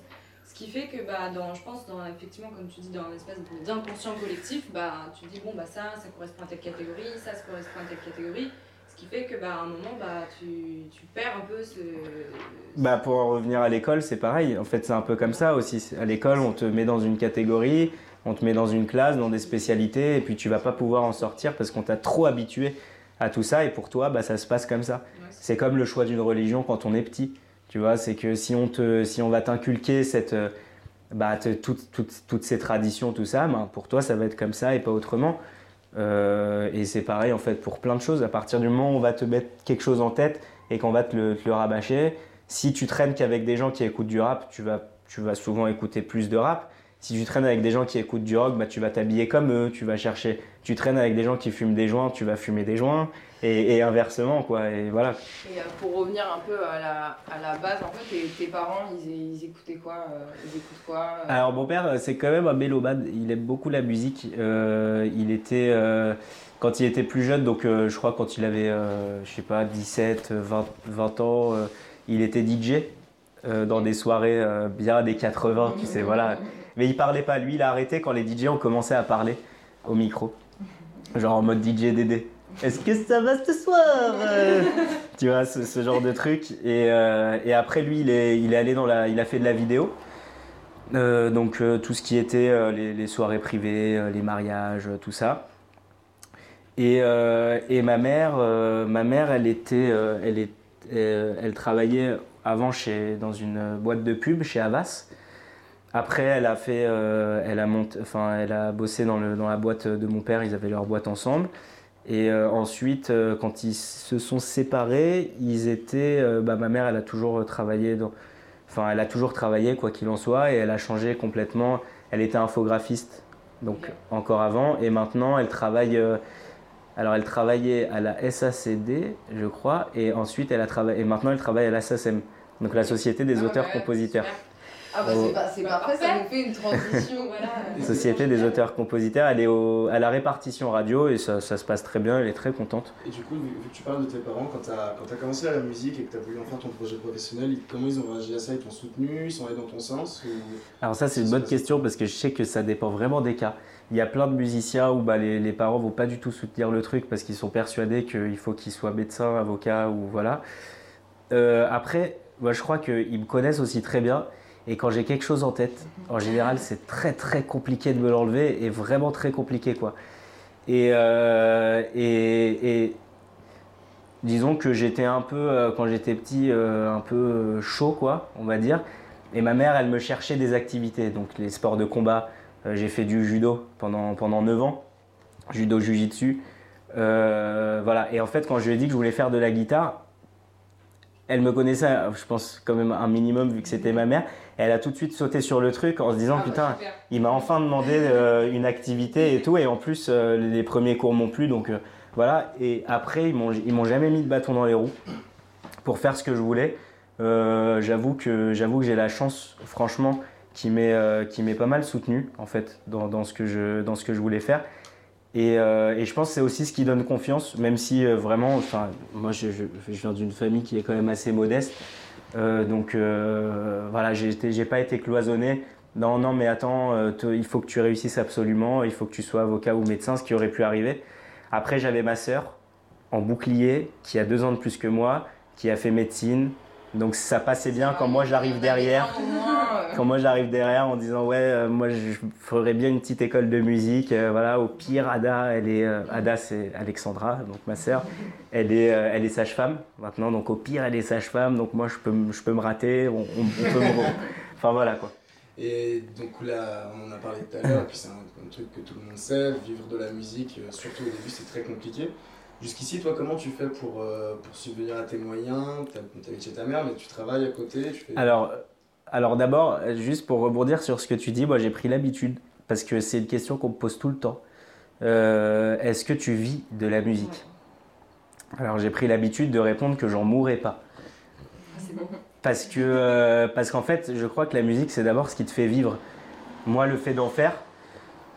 Ce qui fait que, bah, dans, je pense, dans, effectivement, comme tu dis, dans l'espèce d'inconscient collectif, bah, tu dis, bon, bah, ça, ça correspond à telle catégorie, ça, ça correspond à telle catégorie. Ce qui fait que, bah, à un moment, bah, tu, tu perds un peu ce. Bah, pour en revenir à l'école, c'est pareil. En fait, c'est un peu comme ça aussi. À l'école, on te met dans une catégorie, on te met dans une classe, dans des spécialités, et puis tu vas pas pouvoir en sortir parce qu'on t'a trop habitué à tout ça, et pour toi, bah, ça se passe comme ça. Ouais, C'est comme le choix d'une religion quand on est petit. Tu vois, c'est que si on, te, si on va t'inculquer cette, euh, bah, te- toutes, toutes, toutes ces traditions, tout ça, ben, pour toi, ça va être comme ça et pas autrement. Euh, et c'est pareil en fait pour plein de choses. À partir du moment où on va te mettre quelque chose en tête et qu'on va te le, te le rabâcher, si tu traînes qu'avec des gens qui écoutent du rap, tu vas, tu vas souvent écouter plus de rap. Si tu traînes avec des gens qui écoutent du rock, bah, tu vas t'habiller comme eux, tu vas chercher. Tu traînes avec des gens qui fument des joints, tu vas fumer des joints, et, et inversement, quoi. Et voilà. Et euh, pour revenir un peu à la, à la base, en fait, tes, tes parents, ils, ils écoutaient quoi euh, Ils écoutent quoi euh? Alors mon père, c'est quand même un mélomane. Il aime beaucoup la musique. Euh, il était euh, quand il était plus jeune, donc euh, je crois quand il avait, je sais pas, 17, 20, 20 ans, il était DJ dans des soirées bien des 80, tu sais, voilà. Mais il parlait pas. Lui, il a arrêté quand les DJ ont commencé à parler au micro, genre en mode DJ Dédé. Est-ce que ça va ce soir Euh, Tu vois, ce, genre de truc. Et, euh, après, lui, il est, allé dans la, il a fait de la vidéo. Euh, donc tout ce qui était les, soirées privées, les mariages, tout ça. Et, ma mère, ma mère, elle était, elle, est, elle travaillait avant chez, dans une boîte de pub chez Havas. Après, elle a fait, elle a monté, enfin, elle a bossé dans, le, dans la boîte de mon père. Ils avaient leur boîte ensemble. Et euh, ensuite, euh, quand ils se sont séparés, ils étaient, euh, bah, ma mère, elle a toujours travaillé dans, Enfin, elle a toujours travaillé, quoi qu'il en soit, et elle a changé complètement. Elle était infographiste, donc encore avant, et maintenant elle travaille. alors, elle travaillait à la SACD, je crois, et ensuite elle a travaillé. Et maintenant, elle travaille à la SACEM, donc la Société des Ah, auteurs-compositeurs. Ah bah Oh. c'est pas- c'est Bah, parfait, ça nous fait une transition. *laughs* Voilà. *laughs* Société des auteurs-compositeurs, elle est au- à la répartition radio, et ça, ça se passe très bien, elle est très contente. Et du coup, vu vu que tu parles de tes parents, quand tu as, commencé à la musique et que tu as voulu en faire ton projet professionnel, comment ils ont réagi à ça? Ils t'ont soutenu? Ils sont allés dans ton sens? Ou... Alors ça c'est une bonne question parce que je sais que ça dépend vraiment des cas. Il y a plein de musiciens où bah, les, les parents vont pas du tout soutenir le truc parce qu'ils sont persuadés qu'il faut qu'ils soient médecins, avocats ou voilà. Euh, après, moi je crois qu'ils me connaissent aussi très bien et quand j'ai quelque chose en tête, en général c'est très très compliqué de me l'enlever et vraiment très compliqué quoi. Et, euh, disons que j'étais un peu, euh, quand j'étais petit, euh, un peu chaud quoi, on va dire. Et ma mère, elle me cherchait des activités, donc les sports de combat. J'ai fait du judo pendant, pendant 9 ans, judo jujitsu. Voilà. Et en fait, quand je lui ai dit que je voulais faire de la guitare, elle me connaissait, je pense, quand même un minimum vu que c'était ma mère. Elle a tout de suite sauté sur le truc en se disant Ah bah, Putain, super. il m'a enfin demandé euh, une activité et tout. Et en plus, euh, les premiers cours m'ont plu. Donc euh, voilà. Et après, ils m'ont, jamais mis de bâton dans les roues pour faire ce que je voulais. Euh, j'avoue que j'avoue que j'ai la chance, franchement, qui m'est euh, qui m'est pas mal soutenu en fait dans, dans ce que je dans ce que je voulais faire. Et, euh, et je pense que c'est aussi ce qui donne confiance, même si euh, vraiment, enfin, moi je, je, je viens d'une famille qui est quand même assez modeste, Euh, donc voilà, j'ai pas été cloisonné. Non, non, mais attends, te- il faut que tu réussisses absolument, il faut que tu sois avocat ou médecin, ce qui aurait pu arriver. Après, j'avais ma sœur en bouclier, qui a deux ans de plus que moi, qui a fait médecine. Donc ça passait bien quand moi j'arrive derrière. Euh, Quand moi j'arrive derrière en disant ouais, euh, moi je ferais bien une petite école de musique. euh, voilà, au pire, Ada, elle est, euh, Ada c'est Alexandra, donc ma sœur, elle est, euh, elle est sage-femme maintenant. Donc au pire, elle est sage-femme. Donc moi je peux, me- je peux me rater. On, on- on peut me, *laughs* enfin voilà quoi. Et donc là, on en a parlé tout à l'heure, et puis c'est un, un truc que tout le monde sait, vivre de la musique, surtout au début, c'est très compliqué. Jusqu'ici, toi, comment tu fais pour, euh, pour subvenir à tes moyens? Tu habites chez ta mère, mais tu travailles à côté tu fais... Alors, alors d'abord, juste pour rebondir sur ce que tu dis, moi j'ai pris l'habitude parce que c'est une question qu'on me pose tout le temps. Euh, Est-ce que tu vis de la musique? Alors j'ai pris l'habitude de répondre que j'en mourrais pas. C'est bon. Parce que euh, parce qu'en fait, je crois que la musique, c'est d'abord ce qui te fait vivre. Moi, le fait d'en faire,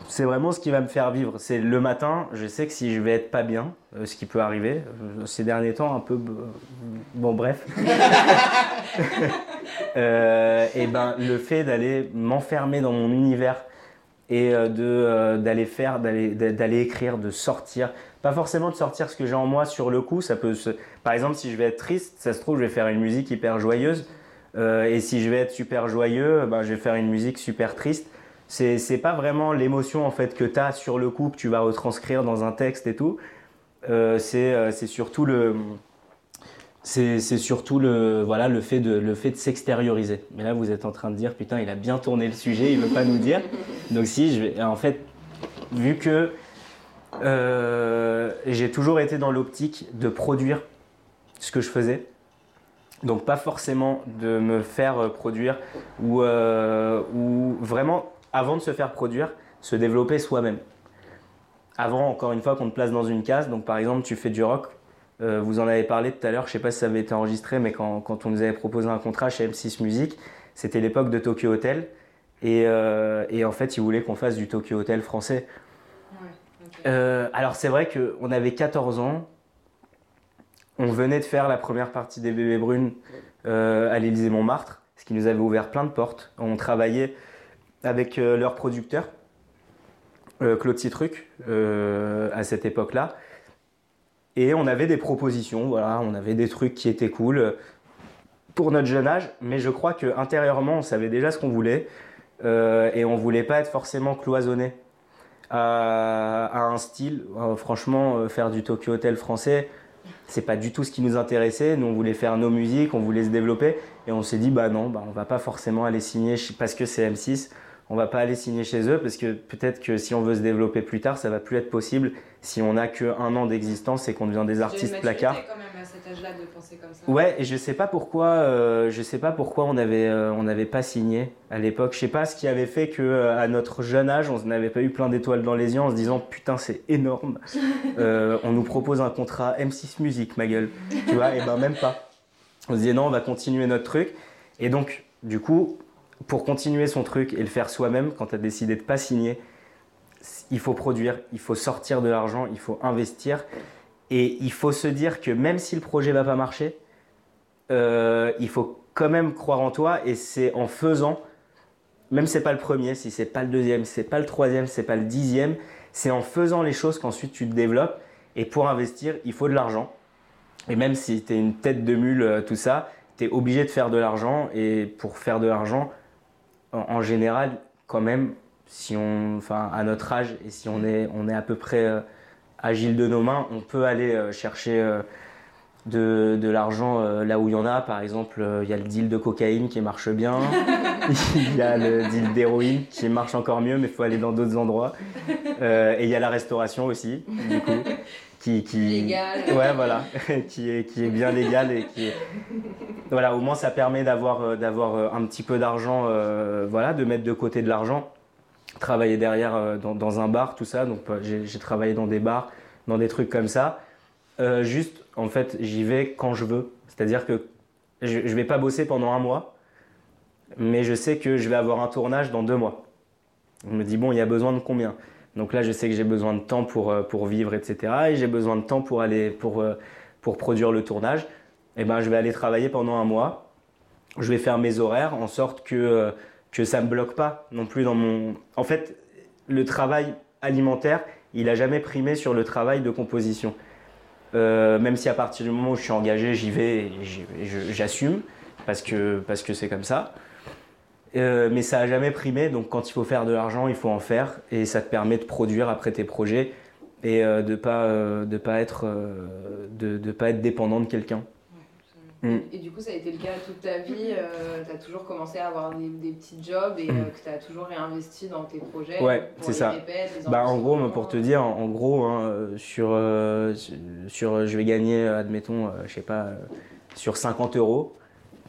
c'est vraiment ce qui va me faire vivre. C'est le matin, je sais que si je vais être pas bien, euh, ce qui peut arriver, euh, ces derniers temps, un peu. euh, bon, bref. *laughs* Euh, et ben, le fait d'aller m'enfermer dans mon univers et de, d'aller faire, d'aller, d'aller écrire, de sortir. Pas forcément de sortir ce que j'ai en moi sur le coup. Ça peut se... Par exemple, si je vais être triste, ça se trouve, je vais faire une musique hyper joyeuse. Et si je vais être super joyeux, ben, je vais faire une musique super triste. C'est, pas vraiment l'émotion en fait que tu as sur le coup que tu vas retranscrire dans un texte et tout. Euh, c'est, euh, surtout le. c'est surtout le, voilà, le fait de, le fait de s'extérioriser. Mais là, vous êtes en train de dire, putain, il a bien tourné le sujet, il veut pas nous dire. Donc si, je vais, en fait, vu que euh, j'ai toujours été dans l'optique de produire ce que je faisais, donc pas forcément de me faire euh, produire ou, ou vraiment, avant de se faire produire, se développer soi-même. Avant, encore une fois, qu'on te place dans une case, donc par exemple, tu fais du rock, euh, vous en avez parlé tout à l'heure, je sais pas si ça avait été enregistré, mais quand, quand on nous avait proposé un contrat chez M6 Music, c'était l'époque de Tokyo Hotel, et, euh, et en fait, ils voulaient qu'on fasse du Tokyo Hotel français. Ouais. Euh, alors c'est vrai qu'on avait 14 ans, on venait de faire la première partie des Bébés Brunes à l'Élysée Montmartre, ce qui nous avait ouvert plein de portes. On travaillait avec euh, leur producteur, euh, Claude Citruc, euh, à cette époque-là. Et on avait des propositions, voilà, on avait des trucs qui étaient cool pour notre jeune âge, mais je crois que intérieurement on savait déjà ce qu'on voulait et on voulait pas être forcément cloisonné à, un style. Franchement, faire du Tokyo Hotel français, c'est pas du tout ce qui nous intéressait. Nous, on voulait faire nos musiques, on voulait se développer, et on s'est dit, bah non, bah, on va pas forcément aller signer parce que c'est M6. On va pas aller signer chez eux parce que peut-être que si on veut se développer plus tard, ça va plus être possible si on a que un an d'existence et qu'on devient des artistes placards. quand même à cet âge-là de penser comme ça. Ouais, et je sais pas pourquoi, euh, je sais pas pourquoi on avait, euh, on n'avait pas signé à l'époque. Je sais pas ce qui avait fait que euh, à notre jeune âge, on n'avait pas eu plein d'étoiles dans les yeux en se disant putain c'est énorme. *laughs* On nous propose un contrat M6 Music, ma gueule. Tu vois, et ben même pas. On se disait non, on va continuer notre truc. Et donc, du coup, pour continuer son truc et le faire soi-même, quand tu as décidé de pas signer, il faut produire, il faut sortir de l'argent, il faut investir. Et il faut se dire que même si le projet va pas marcher, euh, il faut quand même croire en toi. Et c'est en faisant, même si c'est pas le premier, si c'est pas le deuxième, si c'est pas le troisième, si c'est pas le dixième, c'est en faisant les choses qu'ensuite tu te développes. Et pour investir, il faut de l'argent. Et même si tu es une tête de mule, euh, tout ça, tu es obligé de faire de l'argent. Et pour faire de l'argent, en, général, quand même, si on, enfin, à notre âge et si on est, on est à peu près euh, agile de nos mains, on peut aller euh, chercher euh, de, de l'argent là où il y en a. Par exemple, il y a le deal de cocaïne qui marche bien. *laughs* Il y a le deal d'héroïne qui marche encore mieux, mais il faut aller dans d'autres endroits. Et il y a la restauration aussi, du coup, *laughs* qui, qui Légal. *laughs* ouais, voilà, *laughs* qui est qui est bien légal et qui est... voilà, au moins ça permet d'avoir euh, d'avoir euh, un petit peu d'argent, euh, voilà, de mettre de côté de l'argent, travailler derrière dans, dans un bar, tout ça. Donc j'ai travaillé dans des bars, dans des trucs comme ça. Euh, juste, en fait, j'y vais quand je veux. C'est-à-dire que je, je vais pas bosser pendant un mois, mais je sais que je vais avoir un tournage dans deux mois. On me dit, bon, il y a besoin de combien? Donc là, je sais que j'ai besoin de temps pour, euh, pour vivre, etc. Et j'ai besoin de temps pour, aller, pour, euh, pour produire le tournage. Et ben, je vais aller travailler pendant un mois. Je vais faire mes horaires en sorte que, euh, que ça ne me bloque pas non plus dans mon... En fait, le travail alimentaire, il n'a jamais primé sur le travail de composition. Même si à partir du moment où je suis engagé, j'y vais et j'assume parce que parce que c'est comme ça. Euh, mais ça a jamais primé, donc quand il faut faire de l'argent, il faut en faire et ça te permet de produire après tes projets et euh, de pas euh, de pas être de, de pas être dépendant de quelqu'un. Et du coup, ça a été le cas toute ta vie. Tu as toujours commencé à avoir des, des petits jobs et euh, que tu as toujours réinvesti dans tes projets. Ouais, c'est ça. répètes, Bah en gros, pour te dire, en gros, hein, sur, sur, je vais gagner, admettons, je sais pas, sur 50 euros,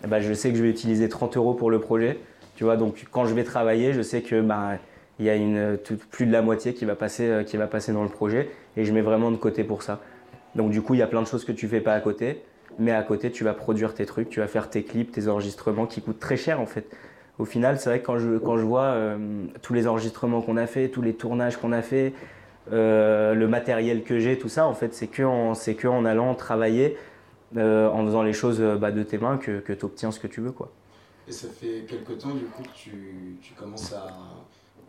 ben, je sais que je vais utiliser 30 euros pour le projet. Tu vois, donc quand je vais travailler, je sais que bah, il y a une, plus de la moitié qui va, passer, euh, qui va passer dans le projet et je mets vraiment de côté pour ça. Donc du coup, il y a plein de choses que tu fais pas à côté, mais à côté, tu vas produire tes trucs, tu vas faire tes clips, tes enregistrements qui coûtent très cher en fait. Au final, c'est vrai que quand je, quand je vois euh, tous les enregistrements qu'on a fait, tous les tournages qu'on a fait, euh, le matériel que j'ai, tout ça, en fait, c'est que en, que allant travailler, en faisant les choses bah, de tes mains, que, que tu obtiens ce que tu veux. Quoi. Et ça fait quelques temps du coup que tu, tu commences à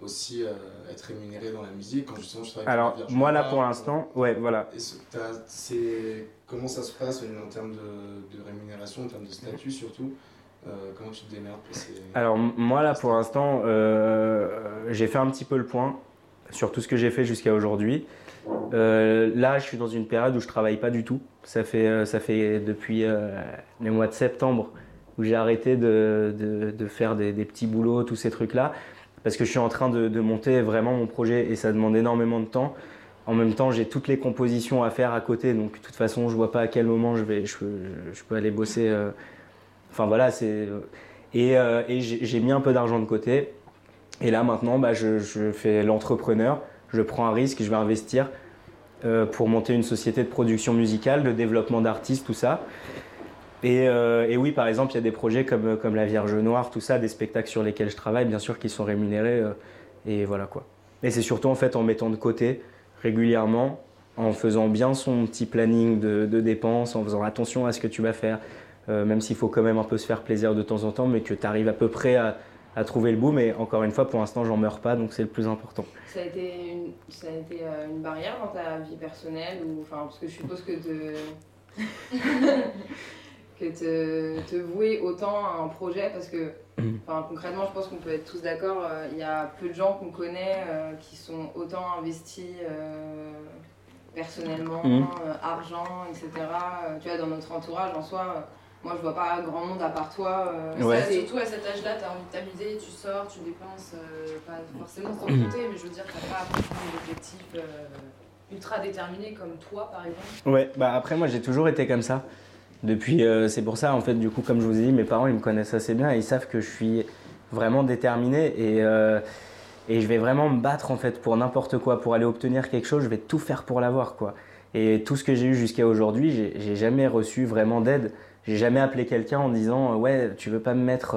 aussi euh, être rémunéré dans la musique quand justement je travaille Alors, moi là pour l'instant, ouais, voilà. Et ce- c'est- comment ça se passe en termes de, de rémunération, en termes de statut surtout Euh, Comment tu te démerdes Alors moi là pour l'instant, euh, j'ai fait un petit peu le point sur tout ce que j'ai fait jusqu'à aujourd'hui. Euh, là, je suis dans une période où je travaille pas du tout. Ça fait, euh, ça fait depuis euh, le mois de septembre où j'ai arrêté de, faire des, petits boulots, tous ces trucs-là, parce que je suis en train de, monter vraiment mon projet et ça demande énormément de temps. En même temps, j'ai toutes les compositions à faire à côté, donc de toute façon, je vois pas à quel moment je vais, je, peux- aller bosser. euh, Enfin voilà, c'est et, euh, et j'ai j'ai mis un peu d'argent de côté. Et là maintenant, bah, je, fais l'entrepreneur. Je prends un risque, je vais investir euh, pour monter une société de production musicale, de développement d'artistes, tout ça. Et, euh, et oui, par exemple, il y a des projets comme, comme La Vierge Noire, tout ça, des spectacles sur lesquels je travaille, bien sûr, qui sont rémunérés. euh, et voilà quoi. Et c'est surtout en fait en mettant de côté régulièrement, en faisant bien son petit planning de, de dépenses, en faisant attention à ce que tu vas faire, euh, même s'il faut quand même un peu se faire plaisir de temps en temps, mais que tu arrives à peu près à, à trouver le bout. Mais encore une fois, pour l'instant, j'en meurs pas, donc c'est le plus important. Ça a été une, ça a été euh, une barrière dans ta vie personnelle ou enfin parce que je suppose que te *laughs* que te, te vouer autant à un projet parce que enfin concrètement je pense qu'on peut être tous d'accord euh, il y a peu de gens qu'on connaît euh, qui sont autant investis euh, personnellement euh, argent etc Euh, tu vois dans notre entourage en soi euh, moi je vois pas grand monde à part toi euh, Ouais. c'est- Surtout à cet âge-là, t'as envie de t'amuser, tu sors, tu dépenses, euh, pas forcément sans compter, mais je veux dire, t'as pas d'objectif euh, ultra déterminé comme toi par exemple. Ouais, bah après moi j'ai toujours été comme ça. Depuis, euh, c'est pour ça en fait, du coup, comme je vous ai dit, mes parents ils me connaissent assez bien et ils savent que je suis vraiment déterminé et, euh, et je vais vraiment me battre en fait pour n'importe quoi, pour aller obtenir quelque chose, je vais tout faire pour l'avoir quoi. Et tout ce que j'ai eu jusqu'à aujourd'hui, j'ai jamais reçu vraiment d'aide. J'ai jamais appelé quelqu'un en disant euh, ouais, tu veux pas me mettre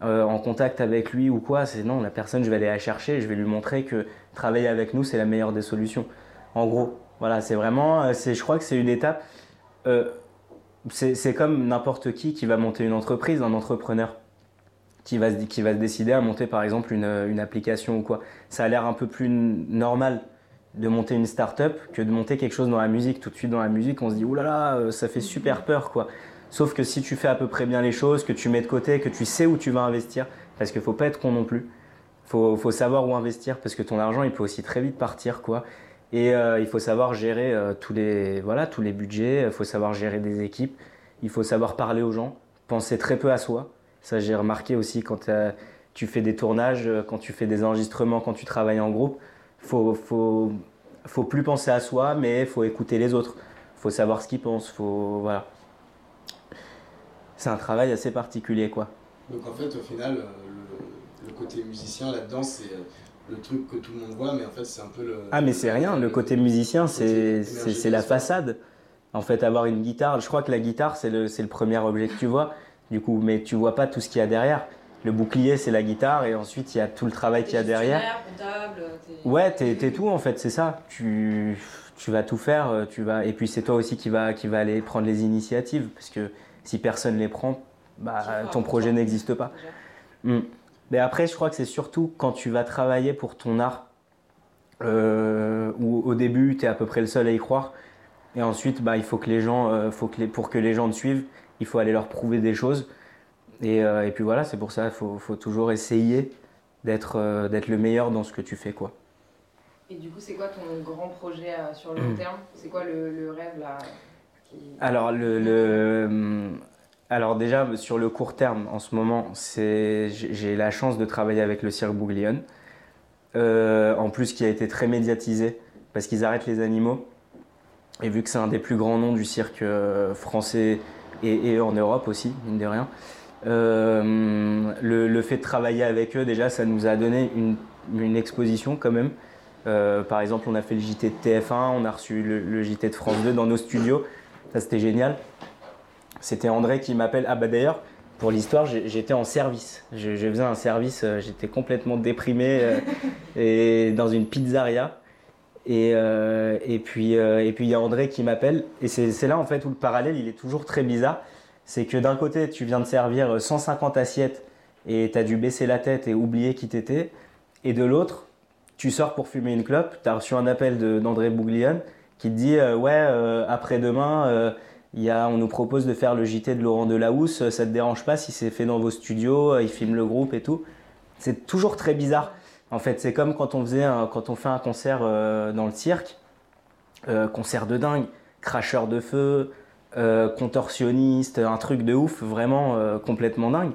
en contact avec lui ou quoi? C'est non, la personne, je vais aller la chercher, je vais lui montrer que travailler avec nous c'est la meilleure des solutions. En gros, voilà, c'est vraiment, je crois que c'est une étape. C'est comme n'importe qui qui va monter une entreprise, un entrepreneur qui va, se, qui va décider à monter par exemple une, une application ou quoi. Ça a l'air un peu plus normal de monter une start-up que de monter quelque chose dans la musique. Tout de suite dans la musique, on se dit oulala, là là, euh, ça fait super peur quoi. Sauf que si tu fais à peu près bien les choses, que tu mets de côté, que tu sais où tu vas investir, parce qu'il faut pas être con non plus. Faut, faut savoir où investir parce que ton argent il peut aussi très vite partir quoi. Et euh, il faut savoir gérer euh, tous, les, voilà, tous les budgets, il faut savoir gérer des équipes, il faut savoir parler aux gens, penser très peu à soi. Ça, j'ai remarqué aussi quand euh, tu fais des tournages, quand tu fais des enregistrements, quand tu travailles en groupe. Faut, faut, faut plus penser à soi, mais faut écouter les autres. faut savoir ce qu'ils pensent. Faut, voilà. C'est un travail assez particulier, quoi. Donc en fait, au final, le, le côté musicien là-dedans, c'est le truc que tout le monde voit, mais en fait, c'est un peu le. Ah mais c'est rien, le côté musicien c'est la façade. En fait avoir une guitare, je crois que la guitare c'est le, c'est le premier objet que tu vois, du coup mais tu vois pas tout ce qu'il y a derrière. Le bouclier c'est la guitare et ensuite il y a tout le travail qu'il y a derrière. Comptable, t'es- Ouais, t'es tout en fait, c'est ça. Tu, tu vas tout faire, euh, tu vas et puis c'est toi aussi qui va qui va aller prendre les initiatives parce que si personne les prend, bah ton projet n'existe pas. Mais après, je crois que c'est surtout quand tu vas travailler pour ton art, euh, où au début, tu es à peu près le seul à y croire. Et ensuite, bah, il faut que les gens, euh, faut que les, pour que les gens te suivent, il faut aller leur prouver des choses. Et, euh, et puis voilà, c'est pour ça qu'il faut, faut toujours essayer d'être euh, d'être le meilleur dans ce que tu fais. quoi. Et du coup, c'est quoi ton grand projet euh, sur le long terme? C'est quoi le, le rêve là qui... Alors, le, le- hum, alors déjà, sur le court terme, en ce moment, j'ai la chance de travailler avec le cirque Bouglione. Euh, en plus, qui a été très médiatisé parce qu'ils arrêtent les animaux. Et vu que c'est un des plus grands noms du cirque euh, français et, en Europe aussi, mine de rien, euh, le, fait de travailler avec eux, déjà, ça nous a donné une, exposition quand même. Par exemple, on a fait le JT de TF1, on a reçu le JT de France 2 dans nos studios. Ça, c'était génial. C'était André qui m'appelle. Ah, bah d'ailleurs, pour l'histoire, j'étais en service. Je, faisais un service, euh, j'étais complètement déprimé euh, et dans une pizzeria. Et, euh, et puis et puis il y a André qui m'appelle. Et c'est là en fait où le parallèle il est toujours très bizarre. C'est que d'un côté, tu viens de servir 150 assiettes et tu as dû baisser la tête et oublier qui t'étais. Et de l'autre, tu sors pour fumer une clope. Tu as reçu un appel d'André Bouglione qui te dit Ouais, après-demain, il y a, on nous propose de faire le JT de Laurent Delahousse. Ça te dérange pas si c'est fait dans vos studios euh, Il filme le groupe et tout. C'est toujours très bizarre. En fait, c'est comme quand on, faisait un- quand on fait un concert euh, dans le cirque. euh, concert de dingue, cracheur de feu, euh, contorsionniste, un truc de ouf, vraiment euh, complètement dingue.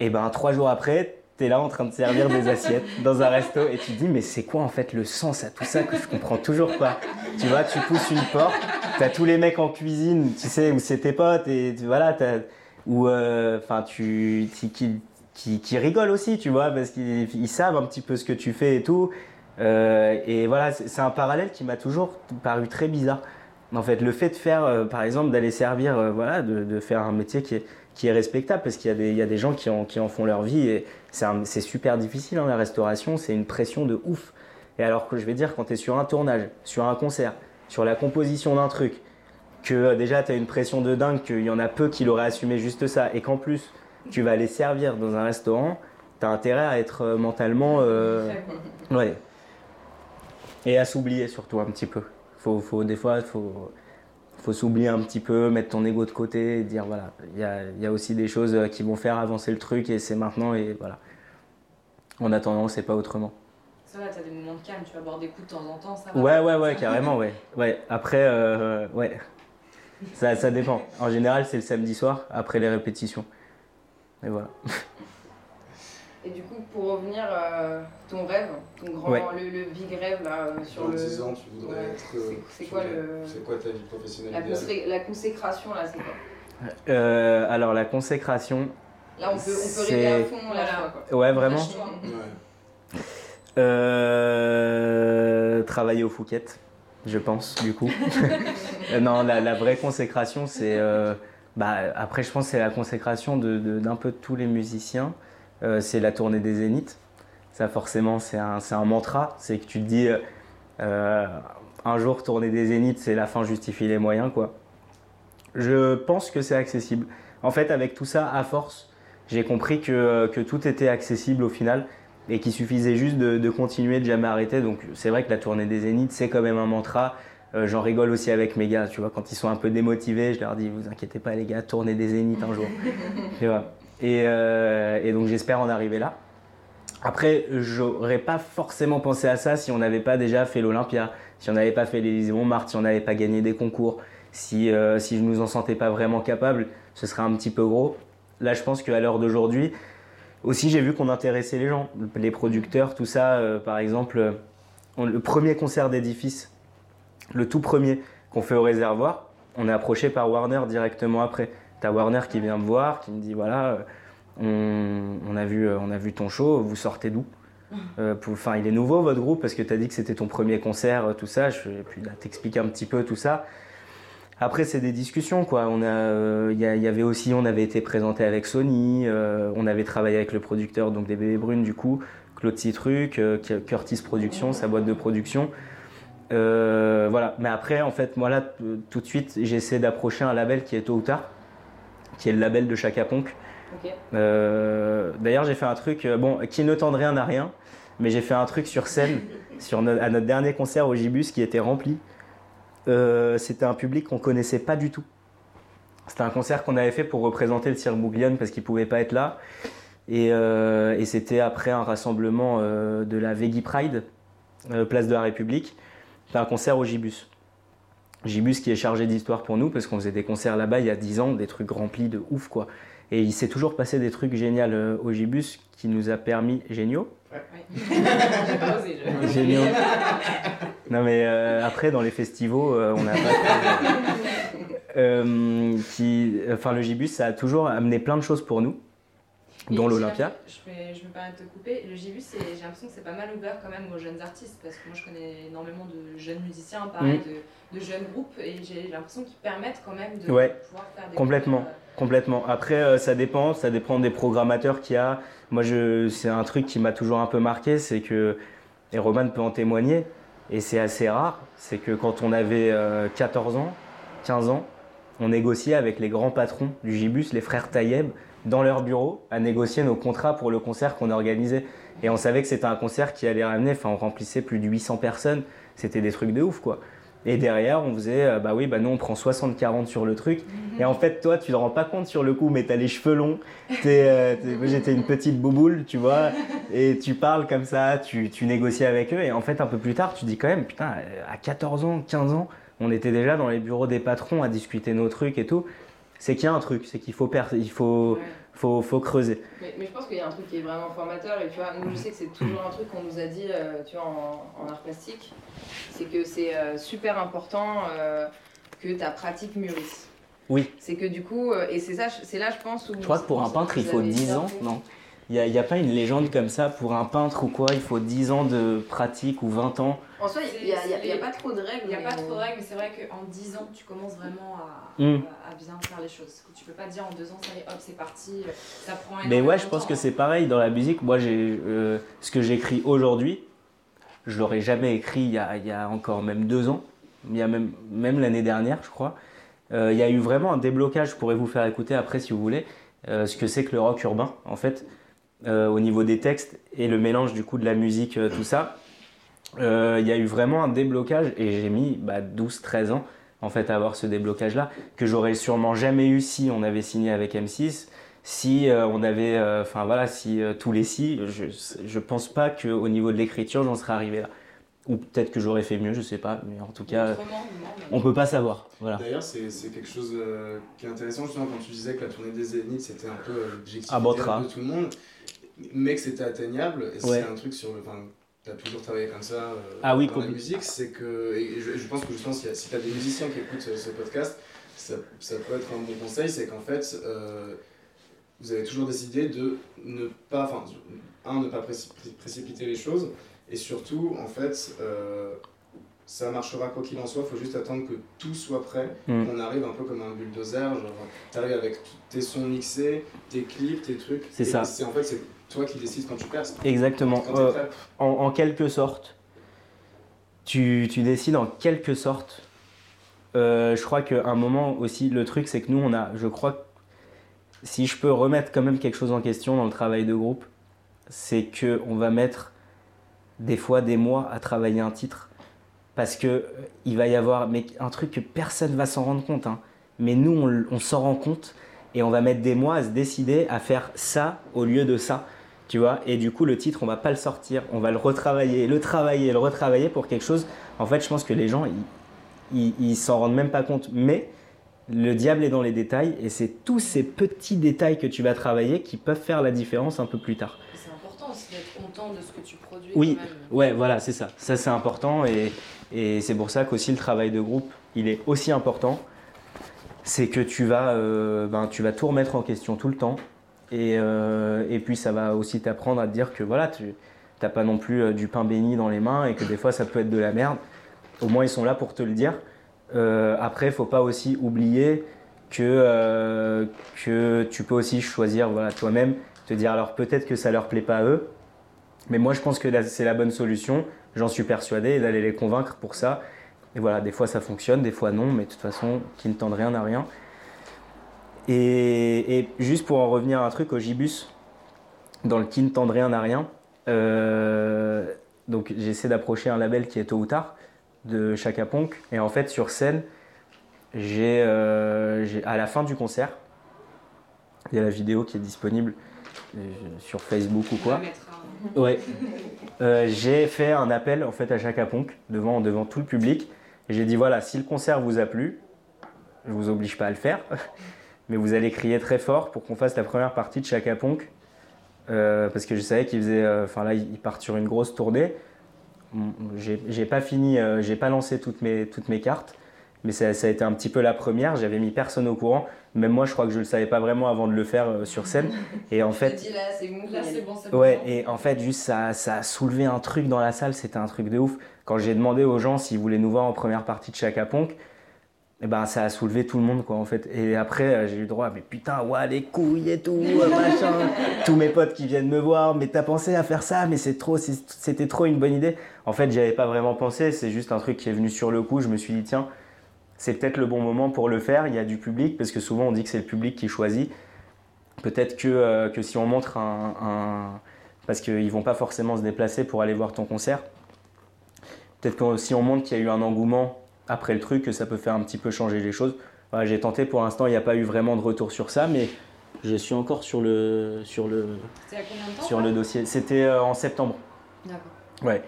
Et ben trois jours après, t'es là en train de servir des *laughs* assiettes dans un resto et tu te dis mais c'est quoi en fait le sens à tout ça que je comprends toujours pas? Tu vois, tu pousses une porte, t'as tous les mecs en cuisine, tu sais où c'est tes potes et voilà, ou enfin tu qui, qui, rigolent aussi, tu vois, parce qu'ils ils savent un petit peu ce que tu fais et tout. Euh, et voilà, c'est un parallèle qui m'a toujours paru très bizarre. En fait, le fait de faire, euh, par exemple, d'aller servir, euh, voilà, de, faire un métier qui est, qui est respectable, parce qu'il y, y a des gens qui en, qui en font leur vie, et c'est super difficile, hein, la restauration, c'est une pression de ouf. Et alors que je vais dire, quand tu es sur un tournage, sur un concert, sur la composition d'un truc, que euh, déjà tu as une pression de dingue, qu'il y en a peu qui l'auraient assumé juste ça, et qu'en plus tu vas aller servir dans un restaurant, tu as intérêt à être euh, mentalement... euh, *laughs* Ouais. Et à s'oublier surtout un petit peu. Faut, faut, des fois, il faut, faut s'oublier un petit peu, mettre ton ego de côté et dire voilà, il y a, y a aussi des choses qui vont faire avancer le truc et c'est maintenant et voilà. En attendant, c'est pas autrement. Ça va, t'as des moments de calme, tu vas boire des coups de temps en temps, ça va. Ouais, ouais, ouais, carrément, ouais. ouais. Après, euh, ouais. Ça, ça dépend. En général, c'est le samedi soir, après les répétitions. Et voilà. *laughs* Et du coup, pour revenir, euh, ton rêve, ton grand, Ouais. le, le big rêve là, euh, sur Dans le. 10 ans, tu voudrais Ouais. être. euh, C'est- quoi le- C'est quoi ta vie professionnelle La, idéale consé- la consécration là, c'est quoi Euh, alors, la consécration, Là, on peut, on peut rêver à fond, là, quoi. ouais, vraiment. Ouais. Euh, travailler au Fouquet, je pense, du coup. *laughs* Euh, non, la, la vraie consécration, c'est. euh, bah, après, je pense que c'est la consécration de- de- d'un peu tous les musiciens. Euh, c'est la tournée des Zéniths. Ça, forcément, c'est un, mantra. C'est que tu te dis. un jour, tourner des Zéniths, c'est la fin justifie les moyens, quoi. Je pense que c'est accessible. En fait, avec tout ça, à force, j'ai compris que, que tout était accessible au final et qu'il suffisait juste de, de continuer, de jamais arrêter. Donc c'est vrai que la tournée des Zéniths, c'est quand même un mantra. Euh, J'en rigole aussi avec mes gars, tu vois, quand ils sont un peu démotivés, je leur dis, vous inquiétez pas les gars, tournez des Zéniths un jour. *laughs* tu vois. Et, euh, et donc j'espère en arriver là. Après, j'aurais pas forcément pensé à ça si on n'avait pas déjà fait l'Olympia, si on n'avait pas fait l'Élysée Montmartre, si on n'avait pas gagné des concours, si, euh, si je nous en sentais pas vraiment capable, ce serait un petit peu gros. Là, je pense qu'à l'heure d'aujourd'hui, aussi, j'ai vu qu'on intéressait les gens, les producteurs, tout ça. euh, par exemple, euh, le premier concert d'édifice, le tout premier qu'on fait au réservoir, on est approché par Warner directement après. T'as Warner qui vient me voir, qui me dit voilà, euh, on, a vu, on a vu ton show, vous sortez d'où? Enfin, il est nouveau votre groupe parce que tu as dit que c'était ton premier concert, tout ça. Je, et puis t'expliques un petit peu tout ça. Après, c'est des discussions, quoi. On a, euh, il y, a- il y avait aussi, on avait été présenté avec Sony, euh, on avait travaillé avec le producteur donc des Bébés Brunes, du coup, Claude Citruc, euh, Curtis Productions, sa boîte de production. Euh, voilà. Mais après, en fait, moi là, tout de suite, j'essaie d'approcher un label qui est tôt ou tard, qui est le label de Chaka Ponk. Euh, D'ailleurs, j'ai fait un truc, bon, qui ne tente rien à rien, mais j'ai fait un truc sur scène sur no- à notre dernier concert au Gibus qui était rempli. Euh, C'était un public qu'on connaissait pas du tout. C'était un concert qu'on avait fait pour représenter le Cirque Bouglione parce qu'il pouvait pas être là. Et, euh, c'était après un rassemblement euh, de la Veggie Pride, place de la République. C'était un concert au Gibus. Gibus qui est chargé d'histoire pour nous parce qu'on faisait des concerts là-bas il y a 10 ans, des trucs remplis de ouf quoi. Et il s'est toujours passé des trucs géniaux au Gibus qui nous a permis, géniaux Ouais. J'ai pas osé, je- Géniaux. Non mais euh, après dans les festivals, euh, on n'a pas. *laughs* Euh, qui, enfin le Gibus, ça a toujours amené plein de choses pour nous, Et dont l'Olympia. Je, vais- je me permets de te couper. Le Gibus, j'ai l'impression que c'est pas mal ouvert quand même aux jeunes artistes parce que moi je connais énormément de jeunes musiciens, pareil, de, de jeunes groupes et j'ai l'impression qu'ils permettent quand même de. Ouais, pouvoir faire des complètement. concerts, Complètement. Après, euh, ça dépend, ça dépend des programmateurs qu'il y a. Moi, c'est un truc qui m'a toujours un peu marqué, c'est que, et Roman peut en témoigner, et c'est assez rare, c'est que quand on avait euh, 14 ans, 15 ans, on négociait avec les grands patrons du Gibus, les frères Taïeb, dans leur bureau, à négocier nos contrats pour le concert qu'on organisait. Et on savait que c'était un concert qui allait ramener, enfin, on remplissait plus de 800 personnes, c'était des trucs de ouf, quoi. Et derrière, on faisait, euh, bah oui, bah nous, on prend 60-40 sur le truc. Et en fait, toi, tu te rends pas compte sur le coup, mais t'as les cheveux longs. T'es, euh, j'étais une petite bouboule, tu vois. et tu parles comme ça, tu, négocies avec eux, et en fait, un peu plus tard, tu dis quand même, putain, à 14 ans, 15 ans, on était déjà dans les bureaux des patrons à discuter nos trucs et tout. C'est qu'il y a un truc, c'est qu'il faut, il faut, Ouais. Faut, faut creuser. Mais, mais je pense qu'il y a un truc qui est vraiment formateur et tu vois, nous je sais que c'est toujours un truc qu'on nous a dit, euh, tu vois, en, en art plastique, c'est que c'est euh, super important euh, que ta pratique mûrisse. Oui. C'est que du coup, et c'est ça, c'est là je pense où. Je crois que pour un peintre, il faut avez 10 bien ans, non? Il n'y a, a pas une légende comme ça pour un peintre ou quoi Il faut 10 ans de pratique ou 20 ans En soi, il n'y a, il y a- il y a pas trop de règles. Il n'y a pas trop de règles, mais c'est vrai qu'en 10 ans, tu commences vraiment à, Mm. à bien faire les choses. Tu peux pas dire en 2 ans, ça y est, hop, c'est parti, ça prend Mais ouais, je pense temps, que hein. c'est pareil dans la musique. Moi, j'ai euh, ce que j'écris aujourd'hui, je l'aurais jamais écrit il y, a, il y a encore même deux ans, il y a même, même l'année dernière, je crois. Euh, il y a eu vraiment un déblocage, je pourrais vous faire écouter après si vous voulez, euh, ce que c'est que le rock urbain, en fait, euh, au niveau des textes et le mélange du coup de la musique, euh, tout ça. Euh, Il y a eu vraiment un déblocage et j'ai mis bah, 12-13 ans en fait à avoir ce déblocage là que j'aurais sûrement jamais eu si on avait signé avec M6 si euh, on avait euh, enfin voilà si euh, tous les si je je pense pas que au niveau de l'écriture j'en serais arrivé là ou peut-être que j'aurais fait mieux je sais pas mais en tout cas Autrement, non, on peut pas savoir voilà D'ailleurs, c'est c'est quelque chose euh, qui est intéressant justement quand tu disais que la tournée des Zéniths c'était un peu euh, l'objectif de tout le monde, mais que c'était atteignable. Et Ouais. c'est un truc sur le. T'as toujours travaillé comme ça euh, Ah oui, dans la musique, c'est que. Et je, je pense que justement, si, si t'as des musiciens qui écoutent ce, ce podcast, ça, ça peut être un bon conseil c'est qu'en fait, euh, vous avez toujours décidé de ne pas. Enfin, un, ne pas préci- précipiter les choses, et surtout, en fait. euh, ça marchera quoi qu'il en soit, il faut juste attendre que tout soit prêt, Mm. qu'on arrive un peu comme un bulldozer, genre t'arrives avec tes sons mixés, tes clips, tes trucs. C'est ça. C'est en fait c'est toi qui décides quand tu perces. exactement Euh, en, en quelque sorte, tu, tu décides en quelque sorte. Euh, je crois qu'à un moment aussi, le truc, c'est que nous, on a, je crois, que si je peux remettre quand même quelque chose en question dans le travail de groupe, c'est que on va mettre des fois des mois à travailler un titre parce que euh, il va y avoir mais un truc que personne va s'en rendre compte. hein. Mais nous, on, on s'en rend compte et on va mettre des mois à se décider à faire ça au lieu de ça. Tu vois, et du coup, le titre, on va pas le sortir, on va le retravailler, le travailler, le retravailler pour quelque chose. En fait, je pense que les gens, ils, s'en rendent même pas compte. Mais le diable est dans les détails, et c'est tous ces petits détails que tu vas travailler qui peuvent faire la différence un peu plus tard. C'est important aussi d'être content de ce que tu produis. Oui, quand même. ouais, voilà, c'est ça. Ça, c'est important, et, et c'est pour ça qu'aussi le travail de groupe, il est aussi important. C'est que tu vas, euh, ben, tu vas tout remettre en question tout le temps. Et, euh, et puis ça va aussi t'apprendre à te dire que voilà, tu n'as pas non plus euh, du pain béni dans les mains et que des fois ça peut être de la merde. Au moins ils sont là pour te le dire. Euh, après, il faut pas aussi oublier que, que tu peux aussi choisir voilà, toi-même, te dire alors peut-être que ça leur plaît pas à eux, mais moi je pense que c'est la bonne solution, j'en suis persuadé, et d'aller les convaincre pour ça. Et voilà, des fois ça fonctionne, des fois non, mais de toute façon, qui ne tente rien n'a rien. Et, et juste pour en revenir à un truc au Gibus, dans le qui ne rien n'a rien, euh, donc j'essaie d'approcher un label qui est tôt ou tard de Chaka Ponk, et en fait sur scène, j'ai euh, j'ai- à la fin du concert, il y a la vidéo qui est disponible euh, sur Facebook ou quoi. un- Ouais. Euh, j'ai fait un appel en fait à Chaka Ponk devant, devant tout le public. J'ai dit voilà, si le concert vous a plu, je vous oblige pas à le faire, mais vous allez crier très fort pour qu'on fasse la première partie de Chaka Ponk. Euh, parce que je savais qu'il faisait. euh, Enfin là, il part sur une grosse tournée. Bon, J'ai j'ai pas fini, euh, j'ai pas lancé toutes mes, toutes mes cartes, mais ça, ça a été un petit peu la première. J'avais mis personne au courant. Même moi, je crois que je le savais pas vraiment avant de le faire euh, sur scène. *laughs* Et en fait, dis là, bon. Là, Ouais, bon. et en fait, juste ça, ça a soulevé un truc dans la salle, c'était un truc de ouf. Quand j'ai demandé aux gens s'ils voulaient nous voir en première partie de Chaka Ponk, eh ben, ça a soulevé tout le monde, quoi, en fait. Et après, euh, j'ai eu droit à, mais putain, ouais, les couilles et tout, euh, machin. *laughs* Tous mes potes qui viennent me voir, mais t'as pensé à faire ça, mais c'est trop, c'était trop une bonne idée. En fait, j'y avais pas vraiment pensé, c'est juste un truc qui est venu sur le coup. Je me suis dit, tiens, c'est peut-être le bon moment pour le faire. Il y a du public, parce que souvent on dit que c'est le public qui choisit. Peut-être que, euh, que si on montre un- un parce qu'ils vont pas forcément se déplacer pour aller voir ton concert. Peut-être que si on montre qu'il y a eu un engouement après le truc, que ça peut faire un petit peu changer les choses. Voilà, j'ai tenté pour l'instant, il n'y a pas eu vraiment de retour sur ça, mais Je suis encore sur le, sur le, temps sur le dossier? C'était euh, en septembre. D'accord. Ouais,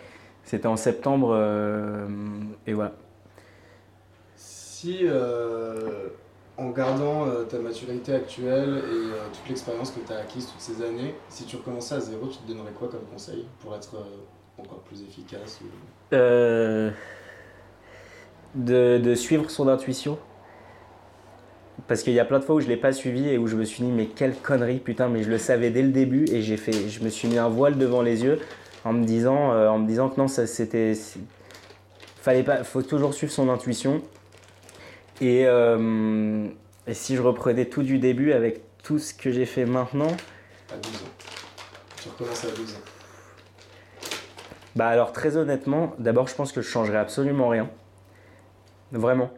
c'était en septembre euh, et voilà. Si, euh, en gardant euh, ta maturité actuelle et euh, toute l'expérience que tu as acquise toutes ces années, si tu recommençais à zéro, tu te donnerais quoi comme conseil pour être euh, encore plus efficace ou- Euh, de, de suivre son intuition. Parce qu'il y a plein de fois où je l'ai pas suivi et où je me suis dit mais quelle connerie putain mais je le savais dès le début et j'ai fait je me suis mis un voile devant les yeux en me disant euh, en me disant que non ça c'était fallait pas faut toujours suivre son intuition et, euh, et si je reprenais tout du début avec tout ce que j'ai fait maintenant à 12 ans Tu recommences à 12 ans. Bah alors très honnêtement, d'abord je pense que je changerais absolument rien. Vraiment.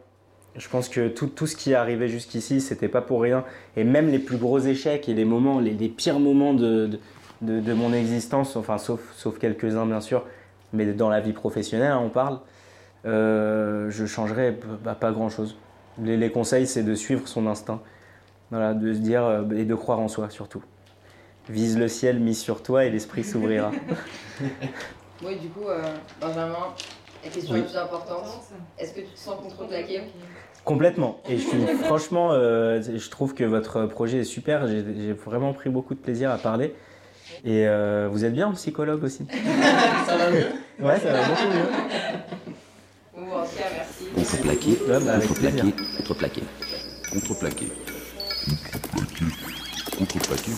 Je pense que tout, tout ce qui est arrivé jusqu'ici, c'était pas pour rien. Et même les plus gros échecs et les moments, les, les pires moments de, de, de- mon existence, enfin sauf, sauf quelques-uns bien sûr, mais dans la vie professionnelle on parle, euh, je changerais bah, pas grand-chose. Les, les conseils c'est de suivre son instinct. Voilà, de se dire euh, et de croire en soi surtout. Vise le ciel, mise sur toi et l'esprit s'ouvrira. *laughs* Oui, du coup, euh, Benjamin, la question Oui. la plus importante, est-ce que tu te sens contre-plaqué Complètement. Et je suis *laughs* franchement, euh, je trouve que votre projet est super. J'ai vraiment pris beaucoup de plaisir à parler. Et euh, vous êtes bien en psychologue aussi? *laughs* Ça va mieux? Ouais, ça va beaucoup mieux. Ou en tout cas, merci. Contreplaqué, Ouais, bah, avec contreplaqué, plaisir. contreplaqué. Contreplaqué. Contreplaqué.